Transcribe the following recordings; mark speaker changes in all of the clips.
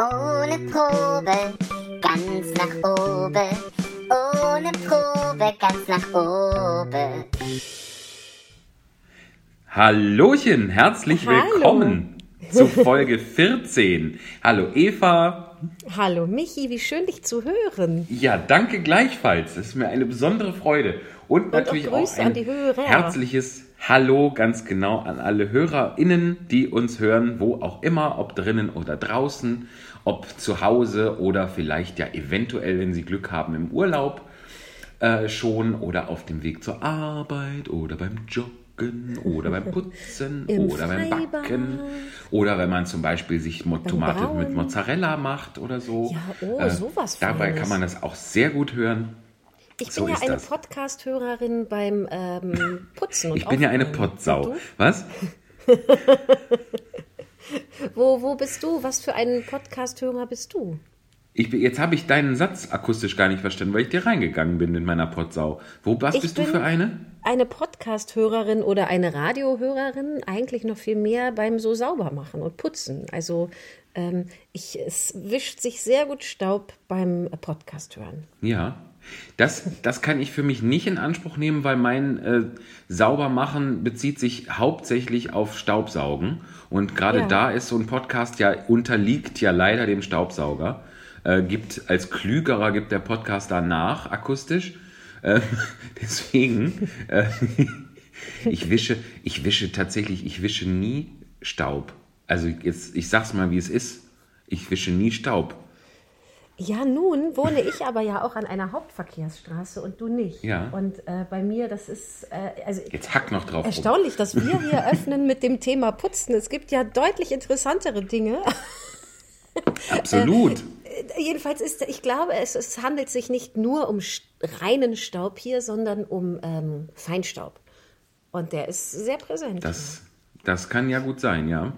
Speaker 1: Ohne Probe, ganz nach oben. Ohne Probe, ganz nach oben.
Speaker 2: Hallöchen, herzlich
Speaker 3: Hallo.
Speaker 2: willkommen zu Folge 14. Hallo Eva.
Speaker 3: Hallo Michi, wie schön dich zu hören.
Speaker 2: Ja, danke gleichfalls. Es ist mir eine besondere Freude. Und, natürlich
Speaker 3: auch
Speaker 2: auch, ein
Speaker 3: an die Hörer.
Speaker 2: herzliches Hallo ganz genau an alle HörerInnen, die uns hören, wo auch immer, ob drinnen oder draußen, ob zu Hause oder vielleicht ja eventuell, wenn sie Glück haben, im Urlaub äh, schon oder auf dem Weg zur Arbeit oder beim Joggen oder beim Putzen oder beim. Backen oder wenn man zum Beispiel sich Mo Tomate mit Mozzarella macht oder so.
Speaker 3: Ja, oh, sowas
Speaker 2: Dabei kann man das auch sehr gut hören.
Speaker 3: Ich
Speaker 2: So
Speaker 3: bin ja eine. Podcast-Hörerin beim ähm, Putzen und
Speaker 2: Ich bin ja eine. Potsau. Was?
Speaker 3: Wo, wo bist du? Was für ein Podcast-Hörer bist du?
Speaker 2: Ich, jetzt habe ich deinen Satz akustisch gar nicht verstanden, weil ich dir reingegangen bin in meiner Potsau. Wo, was
Speaker 3: Ich
Speaker 2: bist du für eine?
Speaker 3: Eine Podcast-Hörerin oder eine Radiohörerin, eigentlich noch viel mehr beim so sauber machen und putzen. Also ähm, ich, es wischt sich sehr gut Staub beim Podcast hören.
Speaker 2: Ja. Das, das kann ich für mich nicht in Anspruch nehmen, weil mein äh, Saubermachen bezieht sich hauptsächlich auf Staubsaugen. Und gerade
Speaker 3: Ja.
Speaker 2: da ist so ein Podcast ja, unterliegt ja leider dem Staubsauger. Äh, gibt als Klügerer gibt der Podcast danach akustisch. Äh, deswegen, äh, ich wische, ich wische tatsächlich, ich wische nie Staub. Also jetzt, ich sag's mal, wie es ist. Ich wische nie Staub.
Speaker 3: Ja, nun wohne ich aber ja auch an einer Hauptverkehrsstraße und du nicht.
Speaker 2: Ja.
Speaker 3: Und äh, bei mir, das ist, äh, also
Speaker 2: Jetzt hack noch drauf.
Speaker 3: erstaunlich, dass wir hier öffnen mit dem Thema Putzen. Es gibt ja deutlich interessantere Dinge.
Speaker 2: Absolut.
Speaker 3: Äh, Jedenfalls ist, ich glaube, es, es handelt sich nicht nur um reinen Staub hier, sondern um ähm, Feinstaub. Und der ist sehr präsent.
Speaker 2: Das, das kann ja gut sein, ja.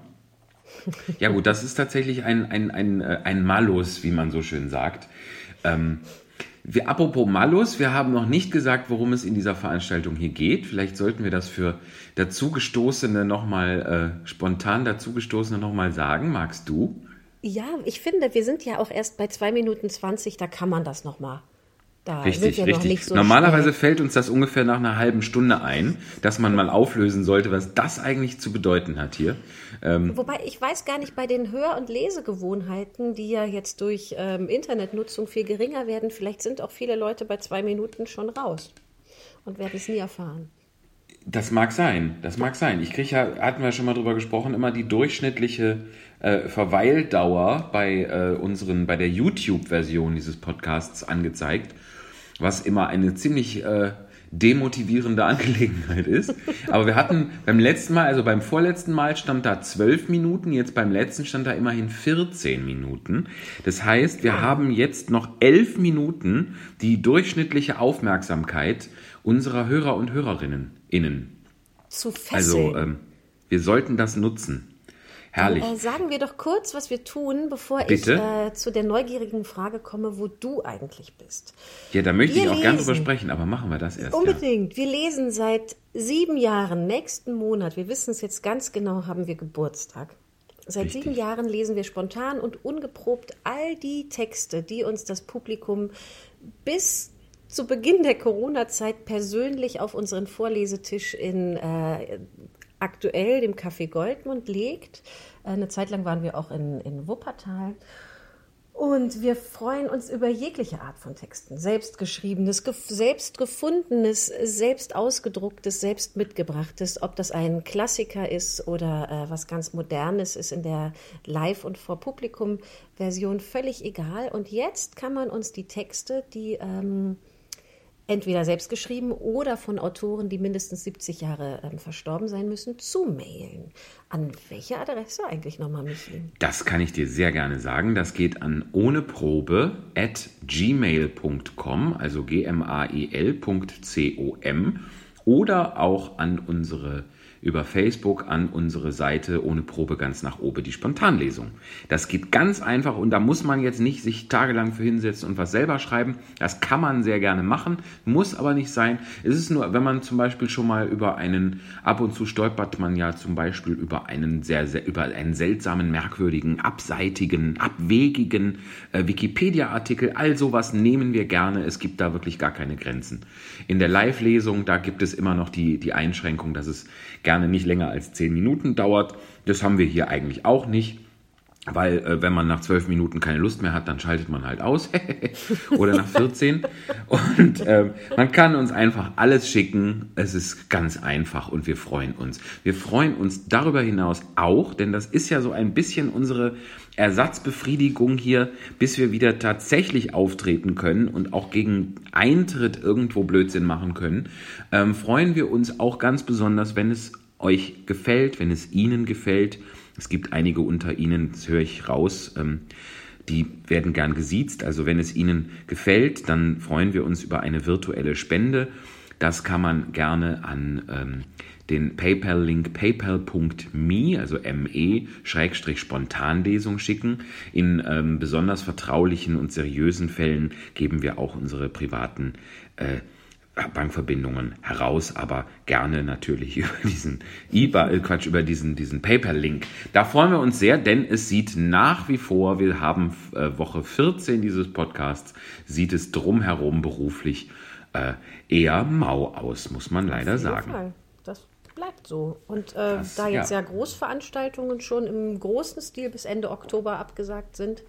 Speaker 2: Ja gut, das ist tatsächlich ein, ein, ein, äh, ein Malus, wie man so schön sagt. Ähm, wir, apropos Malus, wir haben noch nicht gesagt, worum es in dieser Veranstaltung hier geht. Vielleicht sollten wir das für dazugestoßene nochmal, äh, spontan dazugestoßene nochmal sagen. Magst du?
Speaker 3: ja, ich finde, wir sind ja auch erst bei 2 Minuten 20, da kann man das nochmal. Da
Speaker 2: Richtig,
Speaker 3: noch
Speaker 2: richtig.
Speaker 3: so
Speaker 2: Normalerweise
Speaker 3: schnell.
Speaker 2: fällt uns das ungefähr nach einer halben Stunde ein, dass man mal auflösen sollte, was das eigentlich zu bedeuten hat hier. Ähm,
Speaker 3: Wobei ich weiß gar nicht, bei den Hör- und Lesegewohnheiten, die ja jetzt durch ähm, Internetnutzung viel geringer werden, vielleicht sind auch viele Leute bei zwei Minuten schon raus und werden es nie erfahren.
Speaker 2: Das mag sein, das mag sein. Ich kriege ja, hatten wir schon mal drüber gesprochen, immer die durchschnittliche äh, Verweildauer bei äh, unseren, bei der YouTube-Version dieses Podcasts angezeigt, was immer eine ziemlich äh, demotivierende Angelegenheit ist. Aber wir hatten beim letzten Mal, also beim vorletzten Mal stand da 12 Minuten, jetzt beim letzten stand da immerhin 14 Minuten. Das heißt, wir haben jetzt noch 11 Minuten die durchschnittliche Aufmerksamkeit unserer Hörer und Hörerinnen innen.
Speaker 3: Zu fesseln.
Speaker 2: Also ähm, wir sollten das nutzen. Herrlich.
Speaker 3: Äh, sagen wir doch kurz, was wir tun, bevor
Speaker 2: Bitte?
Speaker 3: ich äh, zu der neugierigen Frage komme, wo du eigentlich bist.
Speaker 2: Ja, da möchte
Speaker 3: wir
Speaker 2: ich auch gern
Speaker 3: lesen.
Speaker 2: drüber sprechen, aber machen wir das erst. Ja.
Speaker 3: Unbedingt. Wir lesen seit sieben Jahren, nächsten Monat, wir wissen es jetzt ganz genau, haben wir Geburtstag. Seit
Speaker 2: Richtig.
Speaker 3: sieben Jahren lesen wir spontan und ungeprobt all die Texte, die uns das Publikum bis zu Beginn der Corona-Zeit persönlich auf unseren Vorlesetisch in äh, aktuell dem Café Goldmund legt. Äh, eine Zeit lang waren wir auch in, in Wuppertal. Und wir freuen uns über jegliche Art von Texten. Selbstgeschriebenes, gef selbst gefundenes, selbst ausgedrucktes, selbst mitgebrachtes. Ob das ein Klassiker ist oder äh, was ganz Modernes ist in der Live- und vor Publikum-Version, völlig egal. Und jetzt kann man uns die Texte, die ähm, entweder selbst geschrieben oder von Autoren, die mindestens 70 Jahre ähm, verstorben sein müssen, zumailen. An welche Adresse eigentlich nochmal, Michi?
Speaker 2: Das kann ich dir sehr gerne sagen. Das geht an ohneprobe at gmail.com, also E g-m-a-e-l.com oder auch an unsere über Facebook an unsere Seite ohne Probe ganz nach oben, die Spontanlesung. Das geht ganz einfach und da muss man jetzt nicht sich tagelang für hinsetzen und was selber schreiben. Das kann man sehr gerne machen, muss aber nicht sein. Es ist nur, wenn man zum Beispiel schon mal über einen, ab und zu stolpert man ja zum Beispiel über einen sehr, sehr über einen seltsamen, merkwürdigen, abseitigen, abwegigen äh, Wikipedia-Artikel. All sowas nehmen wir gerne. Es gibt da wirklich gar keine Grenzen. In der Live-Lesung, da gibt es immer noch die, die Einschränkung, dass es gerne nicht länger als zehn Minuten dauert. Das haben wir hier eigentlich auch nicht. Weil äh, wenn man nach zwölf Minuten keine Lust mehr hat, dann schaltet man halt aus. Oder nach 14. Und äh, man kann uns einfach alles schicken. Es ist ganz einfach und wir freuen uns. Wir freuen uns darüber hinaus auch, denn das ist ja so ein bisschen unsere Ersatzbefriedigung hier, bis wir wieder tatsächlich auftreten können und auch gegen Eintritt irgendwo Blödsinn machen können. Ähm, freuen wir uns auch ganz besonders, wenn es euch gefällt, wenn es Ihnen gefällt es gibt einige unter Ihnen, das höre ich raus, ähm, die werden gern gesiezt. Also wenn es Ihnen gefällt, dann freuen wir uns über eine virtuelle Spende. Das kann man gerne an ähm, den PayPal-Link paypal.me, also me, Schrägstrich Spontanlesung schicken. In ähm, besonders vertraulichen und seriösen Fällen geben wir auch unsere privaten äh, Bankverbindungen heraus, aber gerne natürlich über diesen IBA, äh Quatsch, über diesen, diesen PayPal-Link. Da freuen wir uns sehr, denn es sieht nach wie vor, wir haben äh, Woche 14 dieses Podcasts, sieht es drumherum beruflich äh, eher mau aus, muss man leider sagen.
Speaker 3: Fall. Das bleibt so. Und äh, das, da jetzt ja. ja. Großveranstaltungen schon im großen Stil bis Ende Oktober abgesagt sind,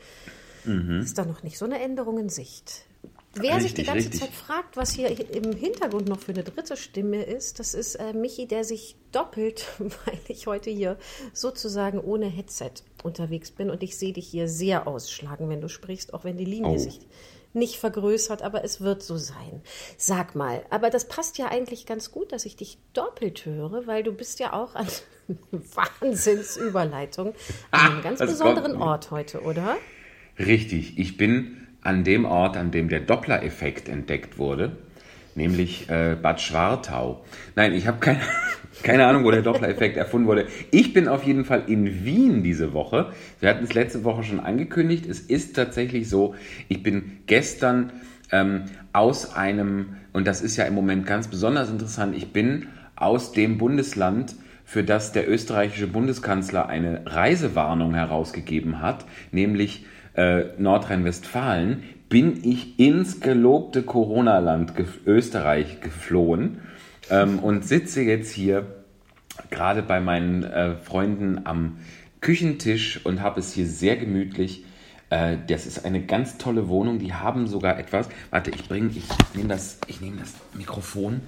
Speaker 3: mhm. ist da noch nicht so eine Änderung in Sicht. Wer richtig, sich die ganze richtig. Zeit fragt, was hier im Hintergrund noch für eine dritte Stimme ist, das ist äh, Michi, der sich doppelt, weil ich heute hier sozusagen ohne Headset unterwegs bin und ich sehe dich hier sehr ausschlagen, wenn du sprichst, auch wenn die Linie oh. sich nicht vergrößert, aber es wird so sein. Sag mal, aber das passt ja eigentlich ganz gut, dass ich dich doppelt höre, weil du bist ja auch an Wahnsinnsüberleitung an einem ganz besonderen Ort heute, oder?
Speaker 2: Richtig, ich bin an dem Ort, an dem der Doppler-Effekt entdeckt wurde, nämlich äh, Bad Schwartau. Nein, ich habe keine, keine Ahnung, wo der Doppler-Effekt erfunden wurde. Ich bin auf jeden Fall in Wien diese Woche. Wir hatten es letzte Woche schon angekündigt. Es ist tatsächlich so, ich bin gestern ähm, aus einem, und das ist ja im Moment ganz besonders interessant, ich bin aus dem Bundesland, für das der österreichische Bundeskanzler eine Reisewarnung herausgegeben hat, nämlich äh, Nordrhein-Westfalen, bin ich ins gelobte Corona-Land Österreich geflohen ähm, und sitze jetzt hier gerade bei meinen äh, Freunden am Küchentisch und habe es hier sehr gemütlich. Äh, das ist eine ganz tolle Wohnung. Die haben sogar etwas. Warte, ich bringe, ich nehme das, ich nehme das Mikrofon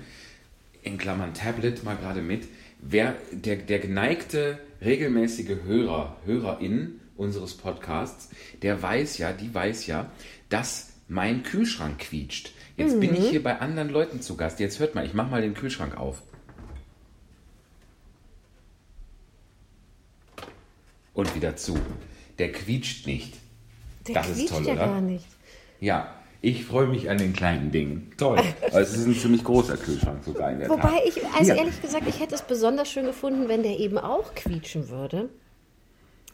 Speaker 2: in Klammern Tablet mal gerade mit. Wer der, der geneigte regelmäßige Hörer, Hörerin unseres Podcasts, der weiß ja, die weiß ja, dass mein Kühlschrank quietscht. Jetzt mhm. bin ich mhm. hier bei anderen Leuten zu Gast. Jetzt hört mal, ich mache mal den Kühlschrank auf. Und wieder zu. Der quietscht nicht.
Speaker 3: Der das quietscht ist toll, ja oder? gar nicht.
Speaker 2: Ja, ich freue mich an den kleinen Dingen. Toll. Also es ist ein ziemlich großer Kühlschrank sogar in der
Speaker 3: Wobei Tat. ich, also ja. ehrlich gesagt, ich hätte es besonders schön gefunden, wenn der eben auch quietschen würde.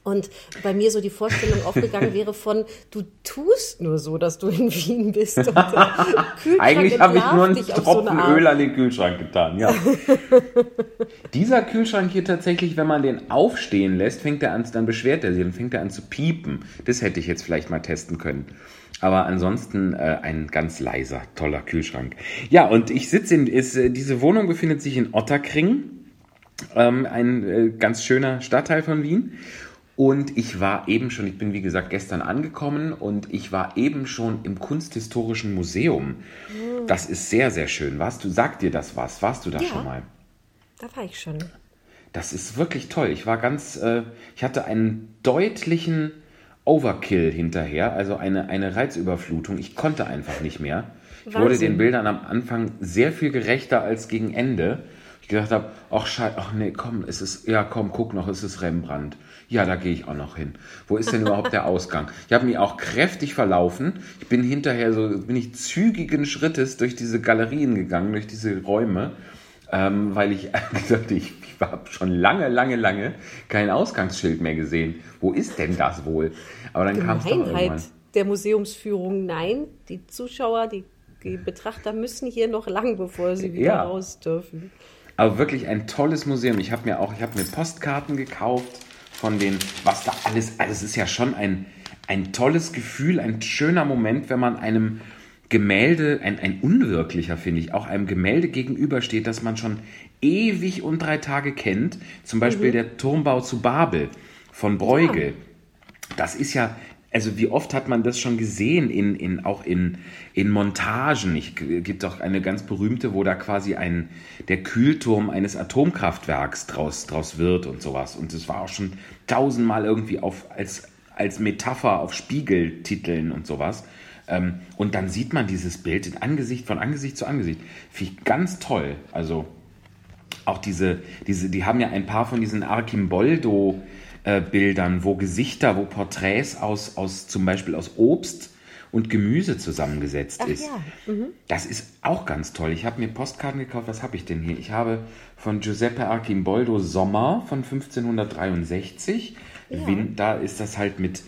Speaker 3: Und bei mir so die Vorstellung aufgegangen wäre von, du tust nur so, dass du in Wien bist.
Speaker 2: Eigentlich habe ich nur einen Tropfen so Öl an den Kühlschrank getan, ja. Dieser Kühlschrank hier tatsächlich, wenn man den aufstehen lässt, fängt er an, dann beschwert er sich, dann fängt er an zu piepen. Das hätte ich jetzt vielleicht mal testen können. Aber ansonsten äh, ein ganz leiser, toller Kühlschrank. Ja, und ich sitze in, ist, äh, diese Wohnung befindet sich in Otterkring, ähm, ein äh, ganz schöner Stadtteil von Wien. Und ich war eben schon, ich bin wie gesagt gestern angekommen und ich war eben schon im Kunsthistorischen Museum. Mhm. Das ist sehr, sehr schön. Warst du, sag dir das was? Warst du da ja, schon mal?
Speaker 3: Da war ich schon.
Speaker 2: Das ist wirklich toll. Ich war ganz, äh, ich hatte einen deutlichen Overkill hinterher, also eine, eine Reizüberflutung. Ich konnte einfach nicht mehr. Ich Wahnsinn. wurde den Bildern am Anfang sehr viel gerechter als gegen Ende. Ich gedacht habe, ach scheiße, ach nee, komm, es ist, ja komm, guck noch, es ist Rembrandt. Ja, da gehe ich auch noch hin. Wo ist denn überhaupt der Ausgang? Ich habe mich auch kräftig verlaufen. Ich bin hinterher so, bin ich zügigen Schrittes durch diese Galerien gegangen, durch diese Räume. ähm, weil ich gesagt ich, ich habe schon lange, lange, lange kein Ausgangsschild mehr gesehen. Wo ist denn das wohl? Aber dann kam es doch irgendwann.
Speaker 3: Der Museumsführung, nein, die Zuschauer, die, die Betrachter müssen hier noch lang, bevor sie wieder
Speaker 2: Ja.
Speaker 3: raus dürfen.
Speaker 2: Aber wirklich ein tolles Museum. Ich habe mir auch, ich habe mir Postkarten gekauft von den, was da alles, also es ist ja schon ein, ein tolles Gefühl, ein schöner Moment, wenn man einem Gemälde, ein, ein unwirklicher, finde ich, auch einem Gemälde gegenübersteht, das man schon ewig und drei Tage kennt. Zum Beispiel der Turmbau zu Babel von Bruegel. Das ist ja, also wie oft hat man das schon gesehen, in, in, auch in, in Montagen. Es gibt auch eine ganz berühmte, wo da quasi ein, der Kühlturm eines Atomkraftwerks draus, draus wird und sowas. Und es war auch schon tausendmal irgendwie auf, als, als Metapher auf Spiegeltiteln und sowas. Ähm, und dann sieht man dieses Bild in Angesicht, von Angesicht zu Angesicht. Finde ich ganz toll. Also auch diese, diese, die haben ja ein paar von diesen Archimboldo äh, Bildern, wo Gesichter, wo Porträts aus, aus zum Beispiel aus Obst und Gemüse zusammengesetzt
Speaker 3: Ach
Speaker 2: ist.
Speaker 3: ja,
Speaker 2: Das ist auch ganz toll. Ich habe mir Postkarten gekauft. Was habe ich denn hier? Ich habe von Giuseppe Archimboldo Sommer von 1563. Win- Da ist das halt mit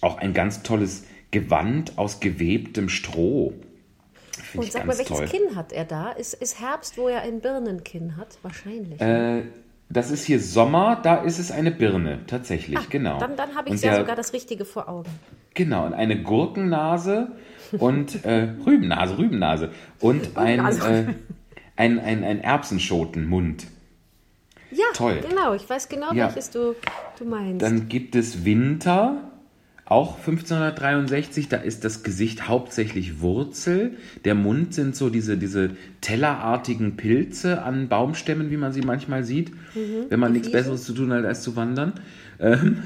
Speaker 2: auch ein ganz tolles Gewand aus gewebtem Stroh. Finde
Speaker 3: Und sag mal, welches
Speaker 2: toll.
Speaker 3: Kinn hat er da? Ist, ist Herbst, wo er ein Birnenkinn hat? Wahrscheinlich.
Speaker 2: Äh, das ist hier Sommer, da ist es eine Birne, tatsächlich, genau.
Speaker 3: Ah, Dann, dann habe ich
Speaker 2: Und
Speaker 3: ja
Speaker 2: der-
Speaker 3: sogar das Richtige vor Augen.
Speaker 2: Genau, und eine Gurkennase und äh, Rübennase, Rübennase und ein, äh, ein, ein, ein Erbsenschotenmund.
Speaker 3: Ja,
Speaker 2: Toll.
Speaker 3: genau. Ich weiß genau,
Speaker 2: Ja.
Speaker 3: welches du, du meinst.
Speaker 2: Dann gibt es Winter, auch 1563, da ist das Gesicht hauptsächlich Wurzel. Der Mund sind so diese, diese tellerartigen Pilze an Baumstämmen, wie man sie manchmal sieht, wenn man nichts. Besseres zu tun hat, als zu wandern. Ähm,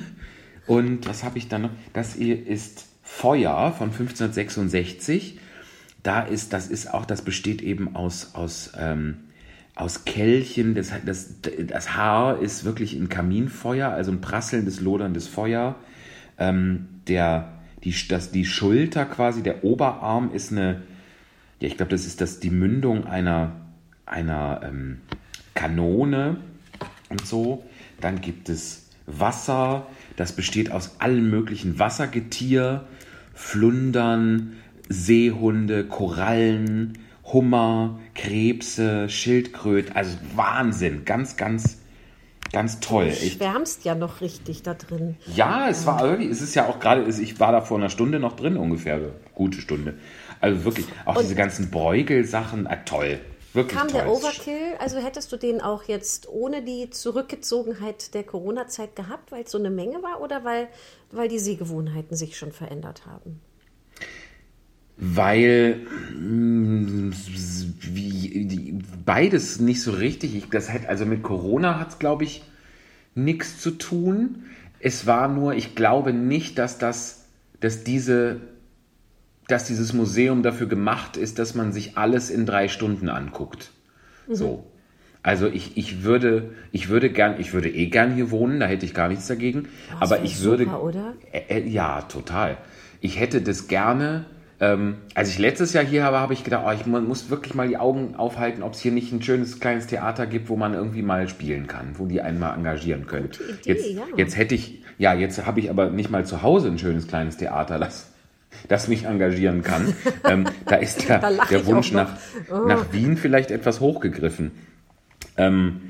Speaker 2: und was habe ich dann noch? Das hier ist Feuer von 1566. Da ist, das ist auch, das besteht eben aus, aus, ähm, aus Kelchen. Das, das, das Haar ist wirklich ein Kaminfeuer, also ein prasselndes, loderndes Feuer. Ähm, der, die, das, die Schulter quasi, der Oberarm ist eine, ja, ich glaube, das ist das, die Mündung einer, einer ähm, Kanone und so. Dann gibt es Wasser, das besteht aus allen möglichen Wassergetier, Flundern, Seehunde, Korallen, Hummer, Krebse, Schildkröte. Also Wahnsinn, ganz, ganz, ganz toll.
Speaker 3: du
Speaker 2: Ich,
Speaker 3: schwärmst ja noch richtig da drin.
Speaker 2: ja, es war irgendwie, es ist ja auch gerade, ich war da vor einer Stunde noch drin, ungefähr, eine gute Stunde. Also wirklich, auch diese ganzen Bräugel-Sachen, ah, toll. Wirklich
Speaker 3: Kam
Speaker 2: toll.
Speaker 3: der Overkill? Also hättest du den auch jetzt ohne die Zurückgezogenheit der Corona-Zeit gehabt, weil es so eine Menge war oder weil, weil die Sehgewohnheiten sich schon verändert haben?
Speaker 2: Weil mh, wie, beides nicht so richtig. Ich, das hat, also mit Corona hat es, glaube ich, nichts zu tun. Es war nur, ich glaube nicht, dass das, dass diese, dass dieses Museum dafür gemacht ist, dass man sich alles in drei Stunden anguckt. So. Also ich, ich würde, ich würde gern, ich würde eh gern hier wohnen, da hätte ich gar nichts dagegen.
Speaker 3: das
Speaker 2: aber ich würde.
Speaker 3: super, oder?
Speaker 2: Äh, äh, ja, total. Ich hätte das gerne. Ähm, als ich letztes Jahr hier war, habe ich gedacht, oh, ich mu- muss wirklich mal die Augen aufhalten, ob es hier nicht ein schönes kleines Theater gibt, wo man irgendwie mal spielen kann, wo die einen mal engagieren können.
Speaker 3: Idee,
Speaker 2: jetzt,
Speaker 3: ja.
Speaker 2: jetzt hätte ich, ja, jetzt habe ich aber nicht mal zu Hause ein schönes kleines Theater, das, das mich engagieren kann. ähm, da ist
Speaker 3: Da
Speaker 2: der,
Speaker 3: lach
Speaker 2: der Wunsch nach,
Speaker 3: Oh.
Speaker 2: nach Wien vielleicht etwas hochgegriffen. Ähm,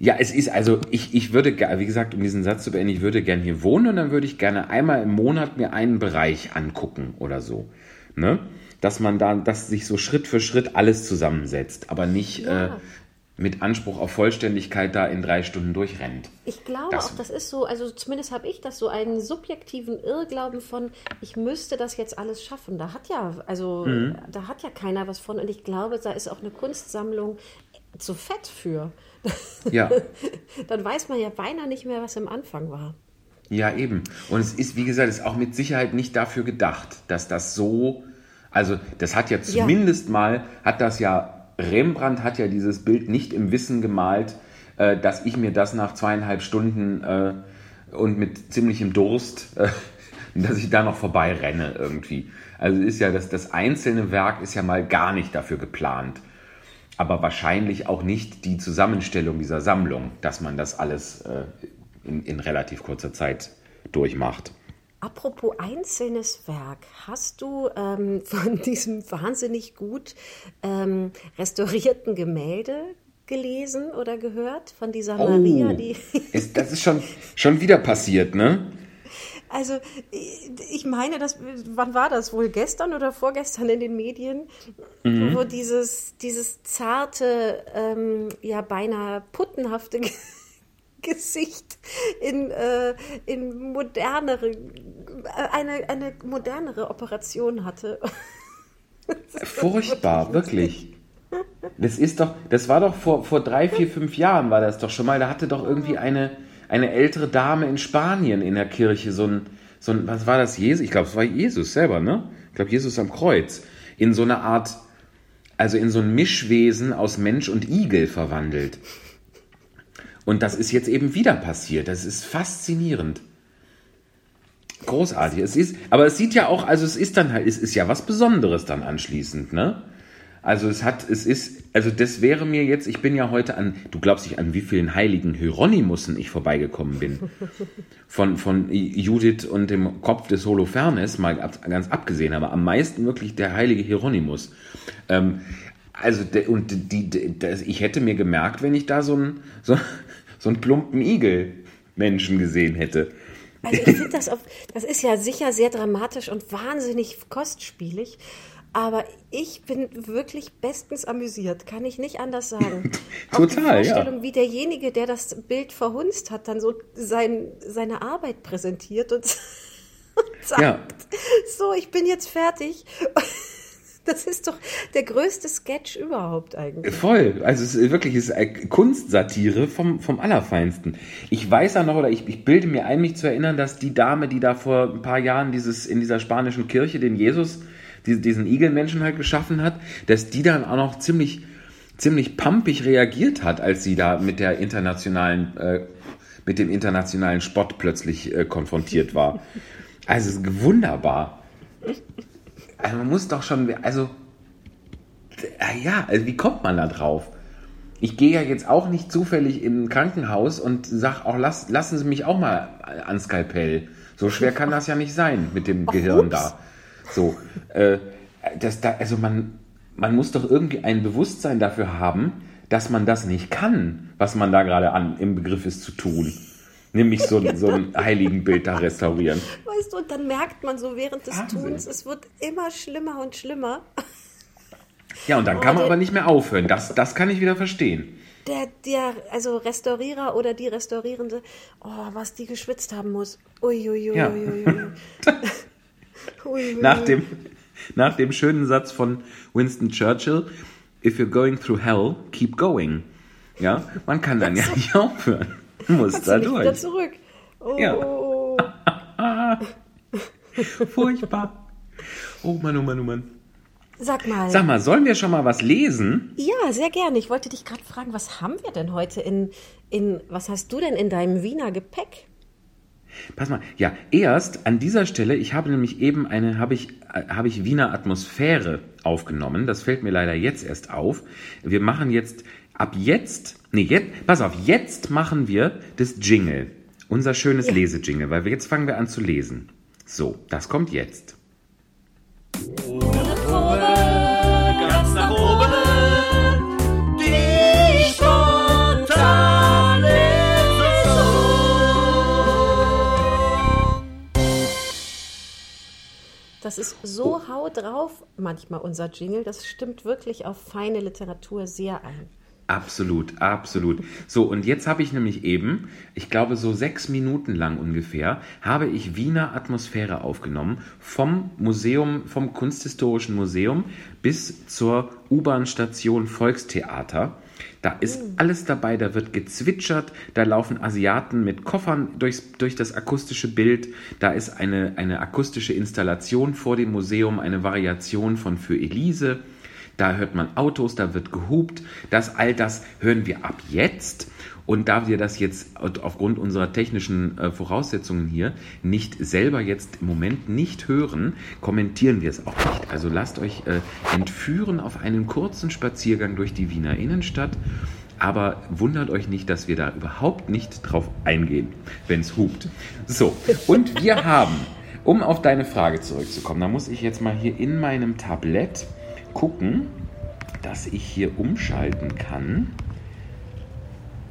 Speaker 2: ja, es ist also, ich, ich würde, wie gesagt, um diesen Satz zu beenden, ich würde gern hier wohnen und dann würde ich gerne einmal im Monat mir einen Bereich angucken oder so. Ne? Dass man da, dass sich so Schritt für Schritt alles zusammensetzt, aber nicht
Speaker 3: Ja.
Speaker 2: äh, mit Anspruch auf Vollständigkeit da in drei Stunden durchrennt.
Speaker 3: Ich glaube
Speaker 2: Das-
Speaker 3: auch, das ist so, also zumindest habe ich das so einen subjektiven Irrglauben von, ich müsste das jetzt alles schaffen. Da hat ja, also
Speaker 2: Mhm.
Speaker 3: da hat ja keiner was von und ich glaube, da ist auch eine Kunstsammlung zu fett für.
Speaker 2: Ja.
Speaker 3: Dann weiß man ja beinahe nicht mehr, was im Anfang war.
Speaker 2: Ja, eben. Und es ist, wie gesagt, ist auch mit Sicherheit nicht dafür gedacht, dass das so, also das hat ja zumindest mal, hat das ja, Rembrandt hat ja dieses Bild nicht im Wissen gemalt, äh, dass ich mir das nach zweieinhalb Stunden äh, und mit ziemlichem Durst, äh, dass ich da noch vorbei renne irgendwie. Also ist ja das, das einzelne Werk ist ja mal gar nicht dafür geplant. aber wahrscheinlich auch nicht die Zusammenstellung dieser Sammlung, dass man das alles äh, in, in relativ kurzer Zeit durchmacht.
Speaker 3: Apropos einzelnes Werk, hast du ähm, von diesem wahnsinnig gut ähm, restaurierten Gemälde gelesen oder gehört? Von dieser
Speaker 2: Oh,
Speaker 3: Maria, die.
Speaker 2: ist, das ist schon, schon wieder passiert, ne?
Speaker 3: Also, ich meine, das, wann war das? Wohl gestern oder vorgestern in den Medien,
Speaker 2: Mhm.
Speaker 3: wo dieses, dieses zarte, ähm, ja beinahe puttenhafte Gesicht in, äh, in modernere, äh, eine, eine modernere Operation hatte.
Speaker 2: Furchtbar, wirklich. Das ist doch, das war doch vor, vor drei, vier, fünf Jahren war das doch schon mal. Da hatte doch irgendwie eine, eine ältere Dame in Spanien in der Kirche so ein, so ein was war das, Jesus? Ich glaube, es war Jesus selber, ne? Ich glaube, Jesus am Kreuz. In so eine Art, also in so ein Mischwesen aus Mensch und Igel verwandelt. Und das ist jetzt eben wieder passiert. Das ist faszinierend. Großartig. Es ist, aber es sieht ja auch, also es ist dann halt, es ist ja was Besonderes dann anschließend, ne? Also es hat, es ist, also das wäre mir jetzt, ich bin ja heute an, du glaubst nicht, an wie vielen heiligen Hieronymussen ich vorbeigekommen bin. Von, von Judith und dem Kopf des Holofernes, mal ganz abgesehen, aber am meisten wirklich der heilige Hieronymus. Ähm, also, und die, die, das, ich hätte mir gemerkt, wenn ich da so einen, so, so einen plumpen Igel-Menschen gesehen hätte.
Speaker 3: Also ich finde das, auf, das ist ja sicher sehr dramatisch und wahnsinnig kostspielig. Aber ich bin wirklich bestens amüsiert, kann ich nicht anders sagen. Auch die
Speaker 2: Total, ja.
Speaker 3: Vorstellung, wie derjenige, der das Bild verhunzt hat, dann so sein, seine Arbeit präsentiert und, und sagt,
Speaker 2: Ja.
Speaker 3: so, ich bin jetzt fertig. Das ist doch der größte Sketch überhaupt eigentlich.
Speaker 2: Voll. Also es ist wirklich es ist Kunstsatire vom, vom Allerfeinsten. Ich weiß ja noch, oder ich, ich bilde mir ein, mich zu erinnern, dass die Dame, die da vor ein paar Jahren dieses, in dieser spanischen Kirche den Jesus, diesen, Igelmenschen halt geschaffen hat, dass die dann auch noch ziemlich, ziemlich pumpig reagiert hat, als sie da mit der internationalen, äh, mit dem internationalen Spott plötzlich äh, konfrontiert war. Also es ist wunderbar. Also man muss doch schon, also ja, also wie kommt man da drauf? Ich gehe ja jetzt auch nicht zufällig in ein Krankenhaus und sag auch, lass, lassen Sie mich auch mal ans Skalpell. So schwer kann das ja nicht sein mit dem Gehirn
Speaker 3: ups.
Speaker 2: da. So, äh, das da, also man, man muss doch irgendwie ein Bewusstsein dafür haben, dass man das nicht kann, was man da gerade an, im Begriff ist zu tun. Nämlich so, ein- so ein Heiligenbild da restaurieren.
Speaker 3: Weißt du, und dann merkt man so während des
Speaker 2: Wahnsinn.
Speaker 3: Tuns, es wird immer schlimmer und schlimmer.
Speaker 2: Ja, und dann kann man
Speaker 3: der-
Speaker 2: aber nicht mehr aufhören. Das, das kann ich wieder verstehen.
Speaker 3: Der, der, also Restaurierer oder die Restaurierende, oh, was die geschwitzt haben muss. Uiuiui.
Speaker 2: Ja. Nach dem, nach dem schönen Satz von Winston Churchill, if you're going through hell, keep going. Ja, man kann dann ja nicht aufhören. Muss da
Speaker 3: wieder
Speaker 2: durch.
Speaker 3: zurück. Oh,
Speaker 2: Ja. Furchtbar. Oh Mann, oh Mann, oh Mann.
Speaker 3: Sag mal.
Speaker 2: Sag mal, sollen wir schon mal was lesen?
Speaker 3: Ja, sehr gerne. Ich wollte dich gerade fragen, was haben wir denn heute in, in, was hast du denn in deinem Wiener Gepäck?
Speaker 2: Pass mal, ja, erst an dieser Stelle, ich habe nämlich eben eine, habe ich, habe ich Wiener Atmosphäre aufgenommen. Das fällt mir leider jetzt erst auf. Wir machen jetzt, ab jetzt, nee, jetzt, pass auf, jetzt machen wir das Jingle. Unser schönes Lesejingle, weil wir jetzt fangen wir an zu lesen. So, das kommt jetzt.
Speaker 4: ganz nach oben. Die spontane Saison.
Speaker 3: Das ist so hau drauf manchmal unser Jingle. Das stimmt wirklich auf feine Literatur sehr ein.
Speaker 2: Absolut, absolut. So, und jetzt habe ich nämlich eben, ich glaube so sechs Minuten lang ungefähr, habe ich Wiener Atmosphäre aufgenommen vom Museum, vom Kunsthistorischen Museum bis zur U-Bahn-Station Volkstheater. Da ist alles dabei, da wird gezwitschert, da laufen Asiaten mit Koffern durchs, durch das akustische Bild, da ist eine, eine akustische Installation vor dem Museum, eine Variation von Für Elise. Da hört man Autos, da wird gehupt. Das, all das hören wir ab jetzt. Und da wir das jetzt aufgrund unserer technischen äh, Voraussetzungen hier nicht selber jetzt im Moment nicht hören, kommentieren wir es auch nicht. Also lasst euch äh, entführen auf einen kurzen Spaziergang durch die Wiener Innenstadt. Aber wundert euch nicht, dass wir da überhaupt nicht drauf eingehen, wenn es hupt. So, und wir haben, um auf deine Frage zurückzukommen, da muss ich jetzt mal hier in meinem Tablett gucken, dass ich hier umschalten kann.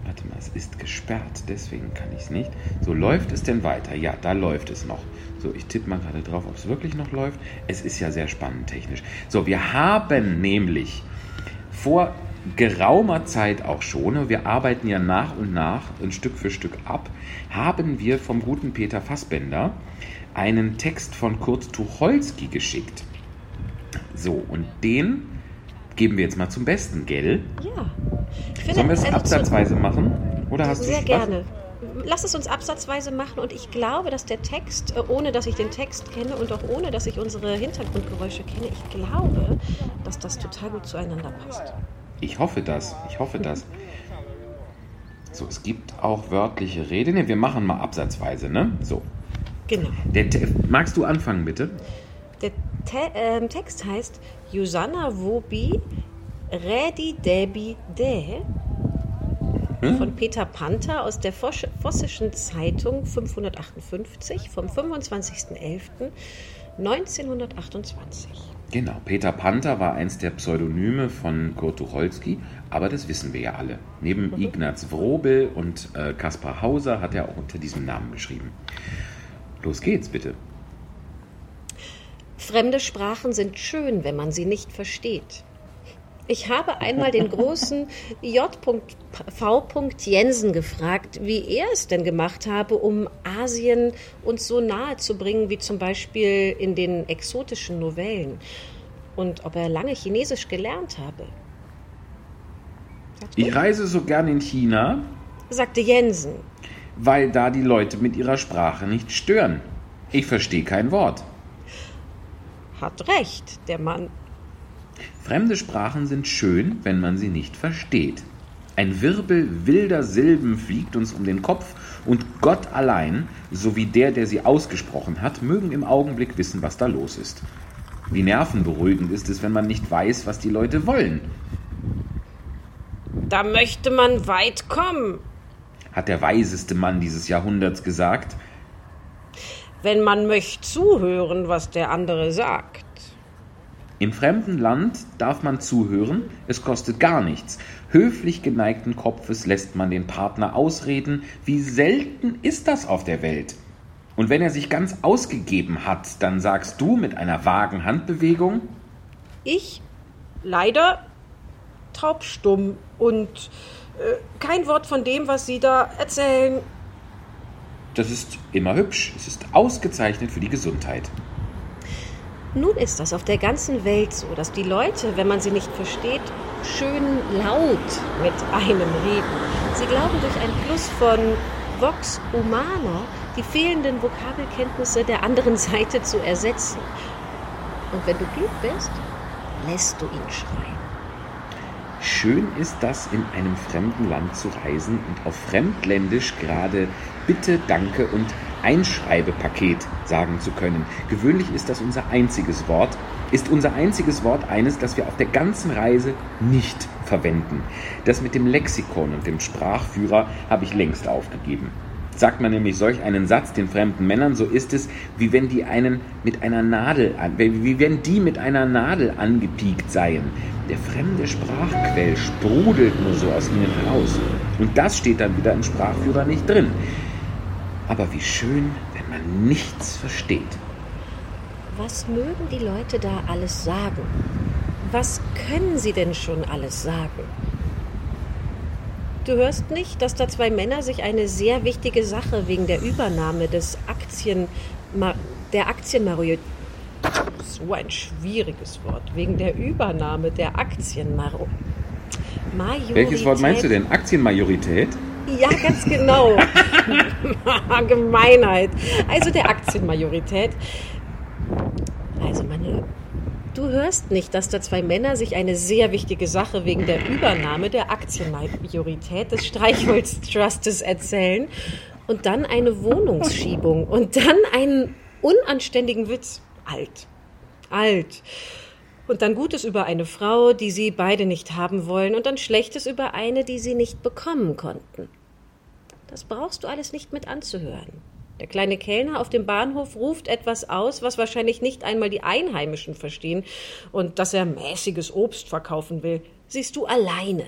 Speaker 2: Warte mal, es ist gesperrt, deswegen kann ich es nicht. So, läuft es denn weiter? Ja, da läuft es noch. So, ich tippe mal gerade drauf, ob es wirklich noch läuft. Es ist ja sehr spannend technisch. So, wir haben nämlich vor geraumer Zeit auch schon, wir arbeiten ja nach und nach ein Stück für Stück ab, haben wir vom guten Peter Fassbender einen Text von Kurt Tucholsky geschickt. So, und den geben wir jetzt mal zum Besten, gell?
Speaker 3: Ja. Finde,
Speaker 2: Sollen wir es
Speaker 3: also
Speaker 2: absatzweise machen? Oder hast du
Speaker 3: Sehr gerne. Lass es uns absatzweise machen und ich glaube, dass der Text, äh, ohne dass ich den Text kenne und auch ohne dass ich unsere Hintergrundgeräusche kenne, ich glaube, dass das total gut zueinander passt.
Speaker 2: Ich hoffe das. Ich hoffe das. So, es gibt auch wörtliche Rede. Ne, wir machen mal absatzweise, ne? So.
Speaker 3: Genau.
Speaker 2: Magst du anfangen, bitte?
Speaker 3: Der Te ähm, Text heißt Yusanna Wobi Redi Debi De von Peter Panther aus der Vossischen Zeitung 558 vom 25.11.1928.
Speaker 2: Genau. Peter Panther war eins der Pseudonyme von Kurt Tucholsky, aber das wissen wir ja alle. Neben Ignaz Wrobel und äh, Kaspar Hauser hat er auch unter diesem Namen geschrieben. Los geht's, bitte.
Speaker 3: Fremde Sprachen sind schön, wenn man sie nicht versteht. Ich habe einmal den großen J.V. Jensen gefragt, wie er es denn gemacht habe, um Asien uns so nahe zu bringen, wie zum Beispiel in den exotischen Novellen. Und ob er lange Chinesisch gelernt habe.
Speaker 2: Ich reise so gern in China,
Speaker 3: sagte Jensen.
Speaker 2: weil da die Leute mit ihrer Sprache nicht stören. Ich verstehe kein Wort.
Speaker 3: Hat recht, der Mann.
Speaker 2: Fremde Sprachen sind schön, wenn man sie nicht versteht. Ein Wirbel wilder Silben fliegt uns um den Kopf und Gott allein, sowie der, der sie ausgesprochen hat, mögen im Augenblick wissen, was da los ist. Wie nervenberuhigend ist es, wenn man nicht weiß, was die Leute wollen,
Speaker 3: Da möchte man weit kommen,
Speaker 2: hat der weiseste Mann dieses Jahrhunderts gesagt.
Speaker 3: Wenn man möchte zuhören, was der andere sagt.
Speaker 2: Im fremden Land darf man zuhören, es kostet gar nichts. Höflich geneigten Kopfes lässt man den Partner ausreden. Wie selten ist das auf der Welt? Und wenn er sich ganz ausgegeben hat, dann sagst du mit einer vagen Handbewegung,
Speaker 3: Ich leider taubstumm und äh, kein Wort von dem, was Sie da erzählen.
Speaker 2: Das ist immer hübsch, es ist ausgezeichnet für die Gesundheit.
Speaker 3: Nun ist das auf der ganzen Welt so, dass die Leute, wenn man sie nicht versteht, schön laut mit einem reden. Sie glauben durch ein Plus von Vox Humana die fehlenden Vokabelkenntnisse der anderen Seite zu ersetzen. Und wenn du klug bist, lässt du ihn schreien.
Speaker 2: Schön ist das, in einem fremden Land zu reisen und auf Fremdländisch gerade Bitte, Danke und Einschreibepaket sagen zu können. Gewöhnlich ist das unser einziges Wort, ist unser einziges Wort eines, das wir auf der ganzen Reise nicht verwenden. Das mit dem Lexikon und dem Sprachführer habe ich längst aufgegeben. Sagt man nämlich solch einen Satz den fremden Männern, so ist es, wie wenn die einen mit einer Nadel wie wenn die mit einer Nadel angepiekt seien. Der fremde Sprachquell sprudelt nur so aus ihnen heraus. Und das steht dann wieder im Sprachführer nicht drin. Aber wie schön, wenn man nichts versteht.
Speaker 3: Was mögen die Leute da alles sagen? Was können sie denn schon alles sagen? Du hörst nicht, dass da zwei Männer sich eine sehr wichtige Sache wegen der Übernahme des Aktien der Aktienmajorität so ein schwieriges Wort wegen der Übernahme der Aktienmajorität
Speaker 2: Welches Wort meinst du denn? Aktienmajorität?
Speaker 3: Ja, ganz genau. Gemeinheit. Also der Aktienmajorität. Also meine, Du hörst nicht, dass da zwei Männer sich eine sehr wichtige Sache wegen der Übernahme der Aktienmajorität des Streichholztrustes erzählen und dann eine Wohnungsschiebung und dann einen unanständigen Witz. Alt. Alt. Und dann Gutes über eine Frau, die sie beide nicht haben wollen, und dann Schlechtes über eine, die sie nicht bekommen konnten. Das brauchst du alles nicht mit anzuhören. Der kleine Kellner auf dem Bahnhof ruft etwas aus, was wahrscheinlich nicht einmal die Einheimischen verstehen, und dass er mäßiges Obst verkaufen will, siehst du alleine.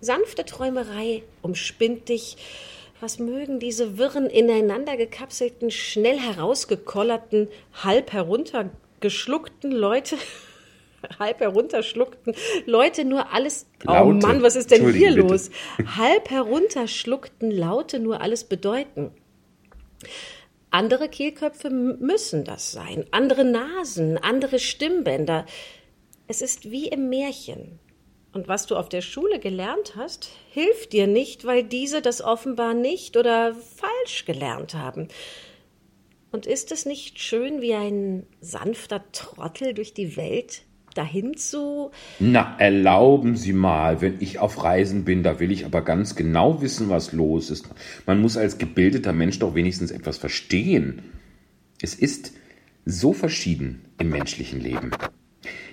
Speaker 3: Sanfte Träumerei umspinnt dich. Was mögen diese wirren, ineinander gekapselten, schnell herausgekollerten, halb heruntergeschluckten Leute, halb herunterschluckten Leute nur alles. Oh
Speaker 2: Laute.
Speaker 3: Mann, was ist denn hier
Speaker 2: bitte.
Speaker 3: los? Halb herunterschluckten Laute nur alles bedeuten. Andere Kehlköpfe müssen das sein, andere Nasen, andere Stimmbänder. Es ist wie im Märchen. Und was du auf der Schule gelernt hast, hilft dir nicht, weil diese das offenbar nicht oder falsch gelernt haben. Und ist es nicht schön, wie ein sanfter Trottel durch die Welt dahin zu
Speaker 2: Na, erlauben Sie mal, wenn ich auf Reisen bin, da will ich aber ganz genau wissen, was los ist. Man muss als gebildeter Mensch doch wenigstens etwas verstehen. Es ist so verschieden im menschlichen Leben.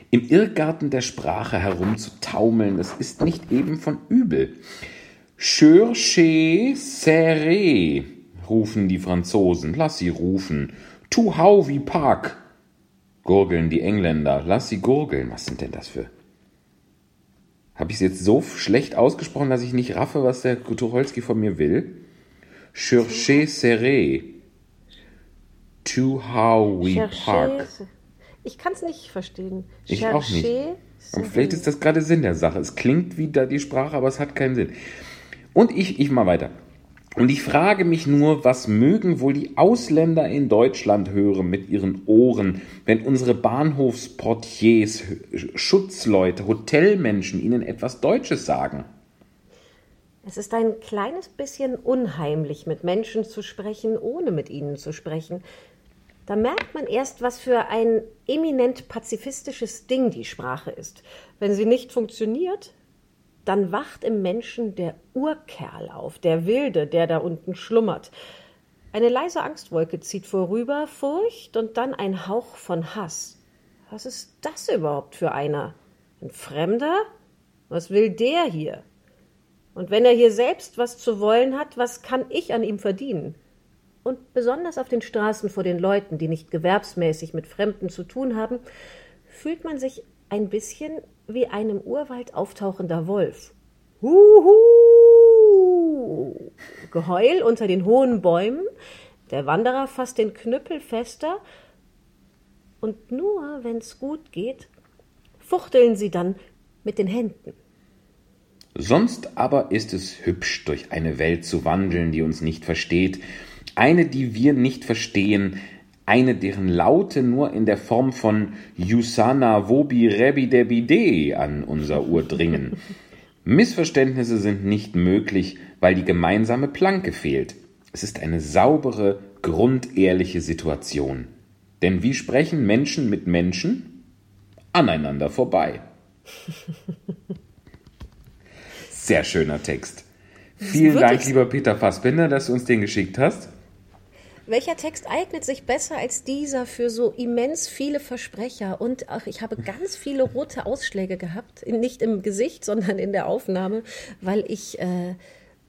Speaker 2: Im Irrgarten der Sprache herumzutaumeln, das ist nicht eben von übel. Cherchez serré, rufen die Franzosen. Lass sie rufen. Tu hau wie Park, gurgeln die Engländer. Lass sie gurgeln. Was sind denn das für... Habe ich es jetzt so schlecht ausgesprochen, dass ich nicht raffe, was der Tucholsky von mir will? Cherchez serré. To how we park.
Speaker 3: Ich kann es nicht verstehen.
Speaker 2: Ich auch nicht. Aber vielleicht ist das gerade Sinn der Sache. Es klingt wie da die Sprache, aber es hat keinen Sinn. Und ich, ich mal weiter. Und ich frage mich nur, was mögen wohl die Ausländer in Deutschland hören mit ihren Ohren, wenn unsere Bahnhofsportiers, Schutzleute, Hotelmenschen ihnen etwas Deutsches sagen?
Speaker 3: Es ist ein kleines bisschen unheimlich, mit Menschen zu sprechen, ohne mit ihnen zu sprechen. Da merkt man erst, was für ein eminent pazifistisches Ding die Sprache ist. Wenn sie nicht funktioniert, dann wacht im Menschen der Urkerl auf, der Wilde, der da unten schlummert. Eine leise Angstwolke zieht vorüber, Furcht und dann ein Hauch von Hass. Was ist das überhaupt für einer? Ein Fremder? Was will der hier? Und wenn er hier selbst was zu wollen hat, was kann ich an ihm verdienen? Und besonders auf den Straßen vor den Leuten, die nicht gewerbsmäßig mit Fremden zu tun haben, fühlt man sich ein bisschen wie ein im Urwald auftauchender Wolf. Huhu! Geheul unter den hohen Bäumen, der Wanderer fasst den Knüppel fester, und nur wenn's gut geht, fuchteln sie dann mit den Händen.
Speaker 2: Sonst aber ist es hübsch, durch eine Welt zu wandeln, die uns nicht versteht, eine, die wir nicht verstehen, eine, deren Laute nur in der Form von Yusana Wobi Rebi Debi De an unser Ohr dringen. Missverständnisse sind nicht möglich, weil die gemeinsame Planke fehlt. Es ist eine saubere, grundehrliche Situation. Denn wie sprechen Menschen mit Menschen? Aneinander vorbei. Sehr schöner Text. Vielen Dank, lieber Peter Fassbinder, dass du uns den geschickt hast.
Speaker 3: Welcher Text eignet sich besser als dieser für so immens viele Versprecher? Und ach, ich habe ganz viele rote Ausschläge gehabt, nicht im Gesicht, sondern in der Aufnahme, weil ich äh,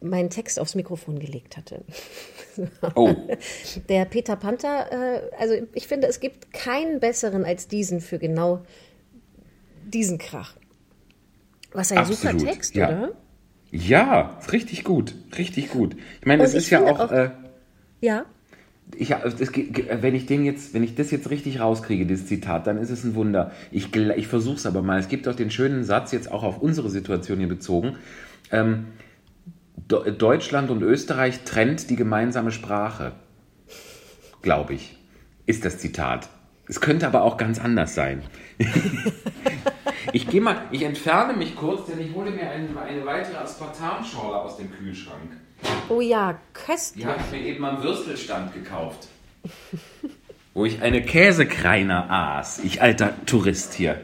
Speaker 3: meinen Text aufs Mikrofon gelegt hatte.
Speaker 2: Oh,
Speaker 3: Der Peter Panther, äh, also ich finde, es gibt keinen besseren als diesen für genau diesen Krach. Was ein super
Speaker 2: Absolut,
Speaker 3: Text,
Speaker 2: ja.
Speaker 3: oder?
Speaker 2: ja, richtig gut, richtig gut. Ich meine,
Speaker 3: Und
Speaker 2: es ist ja auch,
Speaker 3: auch-
Speaker 2: äh,
Speaker 3: Ja.
Speaker 2: Ich, das, wenn ich den jetzt, wenn ich das jetzt richtig rauskriege, dieses Zitat, dann ist es ein Wunder. Ich, ich versuche es aber mal. Es gibt doch den schönen Satz jetzt auch auf unsere Situation hier bezogen. Ähm, Deutschland und Österreich trennt die gemeinsame Sprache, glaube ich, ist das Zitat. Es könnte aber auch ganz anders sein. ich gehe mal, ich entferne mich kurz, denn ich hole mir ein, eine weitere Aspartamschorle aus dem Kühlschrank.
Speaker 3: Oh ja, köstlich.
Speaker 2: Die habe ich mir eben am Würstelstand gekauft. wo ich eine Käsekreiner aß. Ich alter Tourist hier.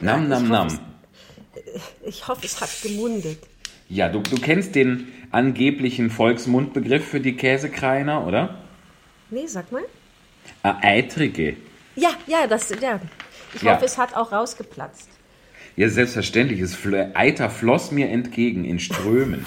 Speaker 2: Nam, nam, nam.
Speaker 3: Ich hoffe, es hat gemundet.
Speaker 2: Ja, du, du kennst den angeblichen Volksmundbegriff für die Käsekreiner, oder?
Speaker 3: Nee, sag mal.
Speaker 2: A eitrige.
Speaker 3: Ja, ja, das, ja. Ich
Speaker 2: Ja.
Speaker 3: hoffe, es hat auch rausgeplatzt.
Speaker 2: Ja, selbstverständlich. Fl- Eiter floss mir entgegen in Strömen.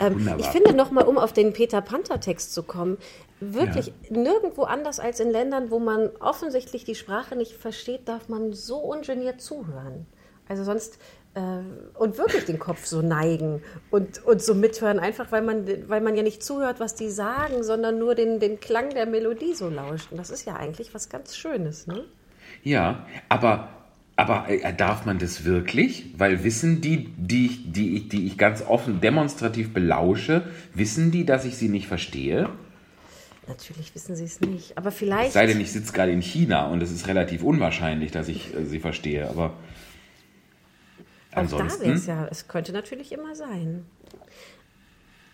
Speaker 3: Ähm, ich finde nochmal, um auf den Peter Panther-Text zu kommen, wirklich nirgendwo anders als in Ländern, wo man offensichtlich die Sprache nicht versteht, darf man so ungeniert zuhören. Also sonst äh, und wirklich den Kopf so neigen und, und so mithören, einfach weil man, weil man ja nicht zuhört, was die sagen, sondern nur den, den Klang der Melodie so lauscht. Und das ist ja eigentlich was ganz Schönes, ne?
Speaker 2: Ja, aber, aber äh, darf man das wirklich? Weil wissen die, die, ich- die, die ich ganz offen demonstrativ belausche, wissen die, dass ich sie nicht verstehe?
Speaker 3: Natürlich wissen sie es nicht. Aber
Speaker 2: Es
Speaker 3: vielleicht.
Speaker 2: sei denn, ich sitze gerade in China und es ist relativ unwahrscheinlich, dass ich äh, sie verstehe. Aber
Speaker 3: Auch da
Speaker 2: ansonsten.
Speaker 3: es ja, es könnte natürlich immer sein.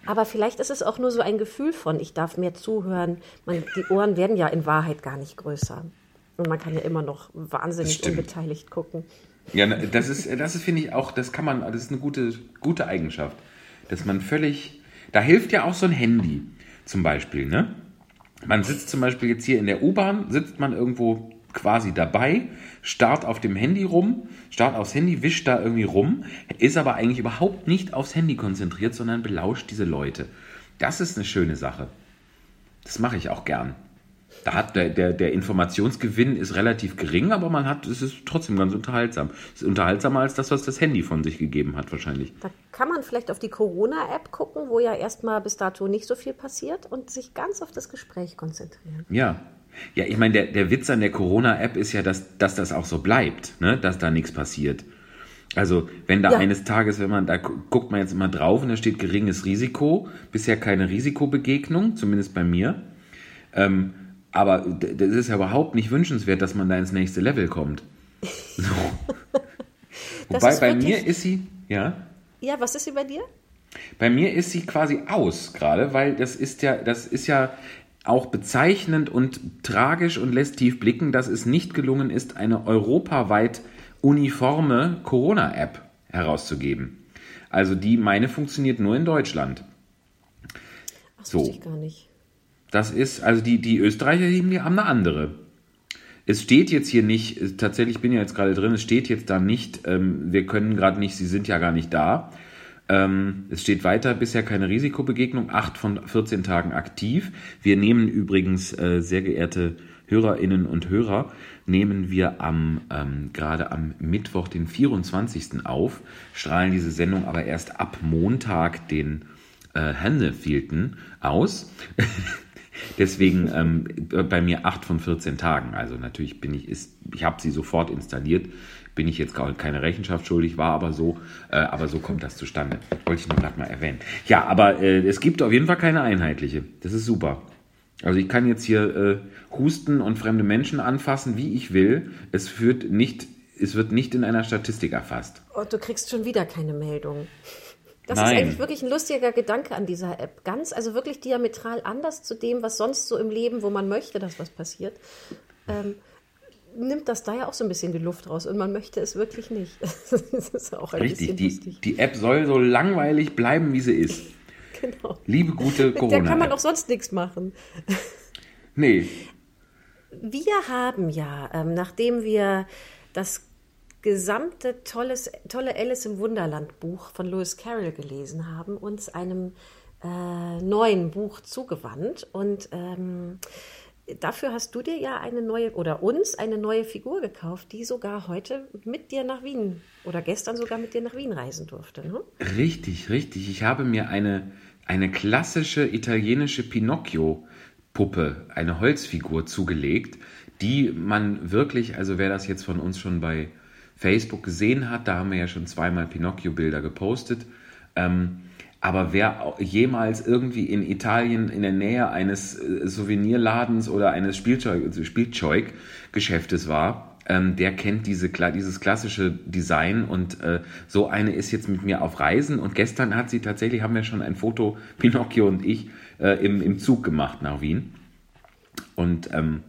Speaker 3: Aber vielleicht ist es auch nur so ein Gefühl von, ich darf mehr zuhören. Man, die Ohren werden ja in Wahrheit gar nicht größer. Und man kann ja immer noch wahnsinnig unbeteiligt gucken.
Speaker 2: Ja, das ist, das ist finde ich auch, das kann man, das ist eine gute, gute Eigenschaft, dass man völlig, da hilft ja auch so ein Handy zum Beispiel, ne? Man sitzt zum Beispiel jetzt hier in der U-Bahn, sitzt man irgendwo quasi dabei, starrt auf dem Handy rum, starrt aufs Handy, wischt da irgendwie rum, ist aber eigentlich überhaupt nicht aufs Handy konzentriert, sondern belauscht diese Leute. Das ist eine schöne Sache. Das mache ich auch gern. Da hat der, der, der Informationsgewinn ist relativ gering, aber man hat, es ist trotzdem ganz unterhaltsam. Es ist unterhaltsamer als das, was das Handy von sich gegeben hat, wahrscheinlich.
Speaker 3: Da kann man vielleicht auf die Corona-App gucken, wo ja erstmal bis dato nicht so viel passiert und sich ganz auf das Gespräch konzentrieren.
Speaker 2: Ja. Ja, ich meine, der, der Witz an der Corona-App ist ja, dass, dass das auch so bleibt, ne? dass da nichts passiert. Also, wenn da
Speaker 3: Ja.
Speaker 2: eines Tages, wenn man, da gu- guckt man jetzt immer drauf und da steht geringes Risiko, bisher keine Risikobegegnung, zumindest bei mir. Ähm, aber das ist ja überhaupt nicht wünschenswert, dass man da ins nächste Level kommt. So. Wobei bei mir ist sie, ja,
Speaker 3: Ja, was ist sie bei dir?
Speaker 2: bei mir ist sie quasi aus gerade, weil das ist ja, das ist ja auch bezeichnend und tragisch und lässt tief blicken, dass es nicht gelungen ist, eine europaweit uniforme Corona-App herauszugeben. Also die meine funktioniert nur in Deutschland.
Speaker 3: Ach, das
Speaker 2: So.
Speaker 3: wusste ich gar nicht.
Speaker 2: Das ist, also die, die Österreicher die haben eine andere. Es steht jetzt hier nicht, tatsächlich bin ja jetzt gerade drin, es steht jetzt da nicht, ähm, wir können gerade nicht, sie sind ja gar nicht da. Ähm, es steht weiter, bisher keine Risikobegegnung, 8 von 14 Tagen aktiv. Wir nehmen übrigens, äh, sehr geehrte Hörerinnen und Hörer, nehmen wir am ähm, gerade am Mittwoch, den 24. auf, strahlen diese Sendung aber erst ab Montag, den äh, Hannefielten aus. Deswegen ähm, bei mir 8 von 14 Tagen. Also natürlich bin ich, ist, ich habe sie sofort installiert, bin ich jetzt gar keine Rechenschaft schuldig, war aber so, äh, aber so kommt das zustande. Wollte ich nur gerade mal erwähnen. Ja, aber äh, es gibt auf jeden Fall keine einheitliche. Das ist super. Also ich kann jetzt hier äh, husten und fremde Menschen anfassen, wie ich will. Es führt nicht, es wird nicht in einer Statistik erfasst.
Speaker 3: Und Oh, du kriegst schon wieder keine Meldung. Das
Speaker 2: Nein.
Speaker 3: ist eigentlich wirklich ein lustiger Gedanke an dieser App. Ganz, also wirklich diametral anders zu dem, was sonst so im Leben, wo man möchte, dass was passiert, ähm, nimmt das da ja auch so ein bisschen die Luft raus und man möchte es wirklich nicht. Das ist auch ein
Speaker 2: Richtig,
Speaker 3: bisschen
Speaker 2: die,
Speaker 3: lustig.
Speaker 2: die App soll so langweilig bleiben, wie sie ist.
Speaker 3: Genau.
Speaker 2: Liebe gute
Speaker 3: Mit der kann man auch sonst nichts machen.
Speaker 2: Nee,
Speaker 3: Wir haben ja, ähm, nachdem wir das gesamte tolles, tolle Alice im Wunderland Buch von Lewis Carroll gelesen haben, uns einem äh, neuen Buch zugewandt. Und ähm, dafür hast du dir ja eine neue oder uns eine neue Figur gekauft, die sogar heute mit dir nach Wien oder gestern sogar mit dir nach Wien reisen durfte. Ne?
Speaker 2: richtig, richtig. Ich habe mir eine, eine klassische italienische Pinocchio-Puppe, eine Holzfigur zugelegt, die man wirklich, also wer das jetzt von uns schon bei Facebook gesehen hat, da haben wir ja schon zweimal Pinocchio-Bilder gepostet. Ähm, aber wer jemals irgendwie in Italien in der Nähe eines äh, Souvenirladens oder eines Spielzeug, also Spielzeuggeschäftes war, ähm, der kennt diese, dieses klassische Design und äh, so eine ist jetzt mit mir auf Reisen und gestern hat sie tatsächlich, haben wir schon ein Foto, Pinocchio und ich, äh, im, im Zug gemacht nach Wien. Und ähm,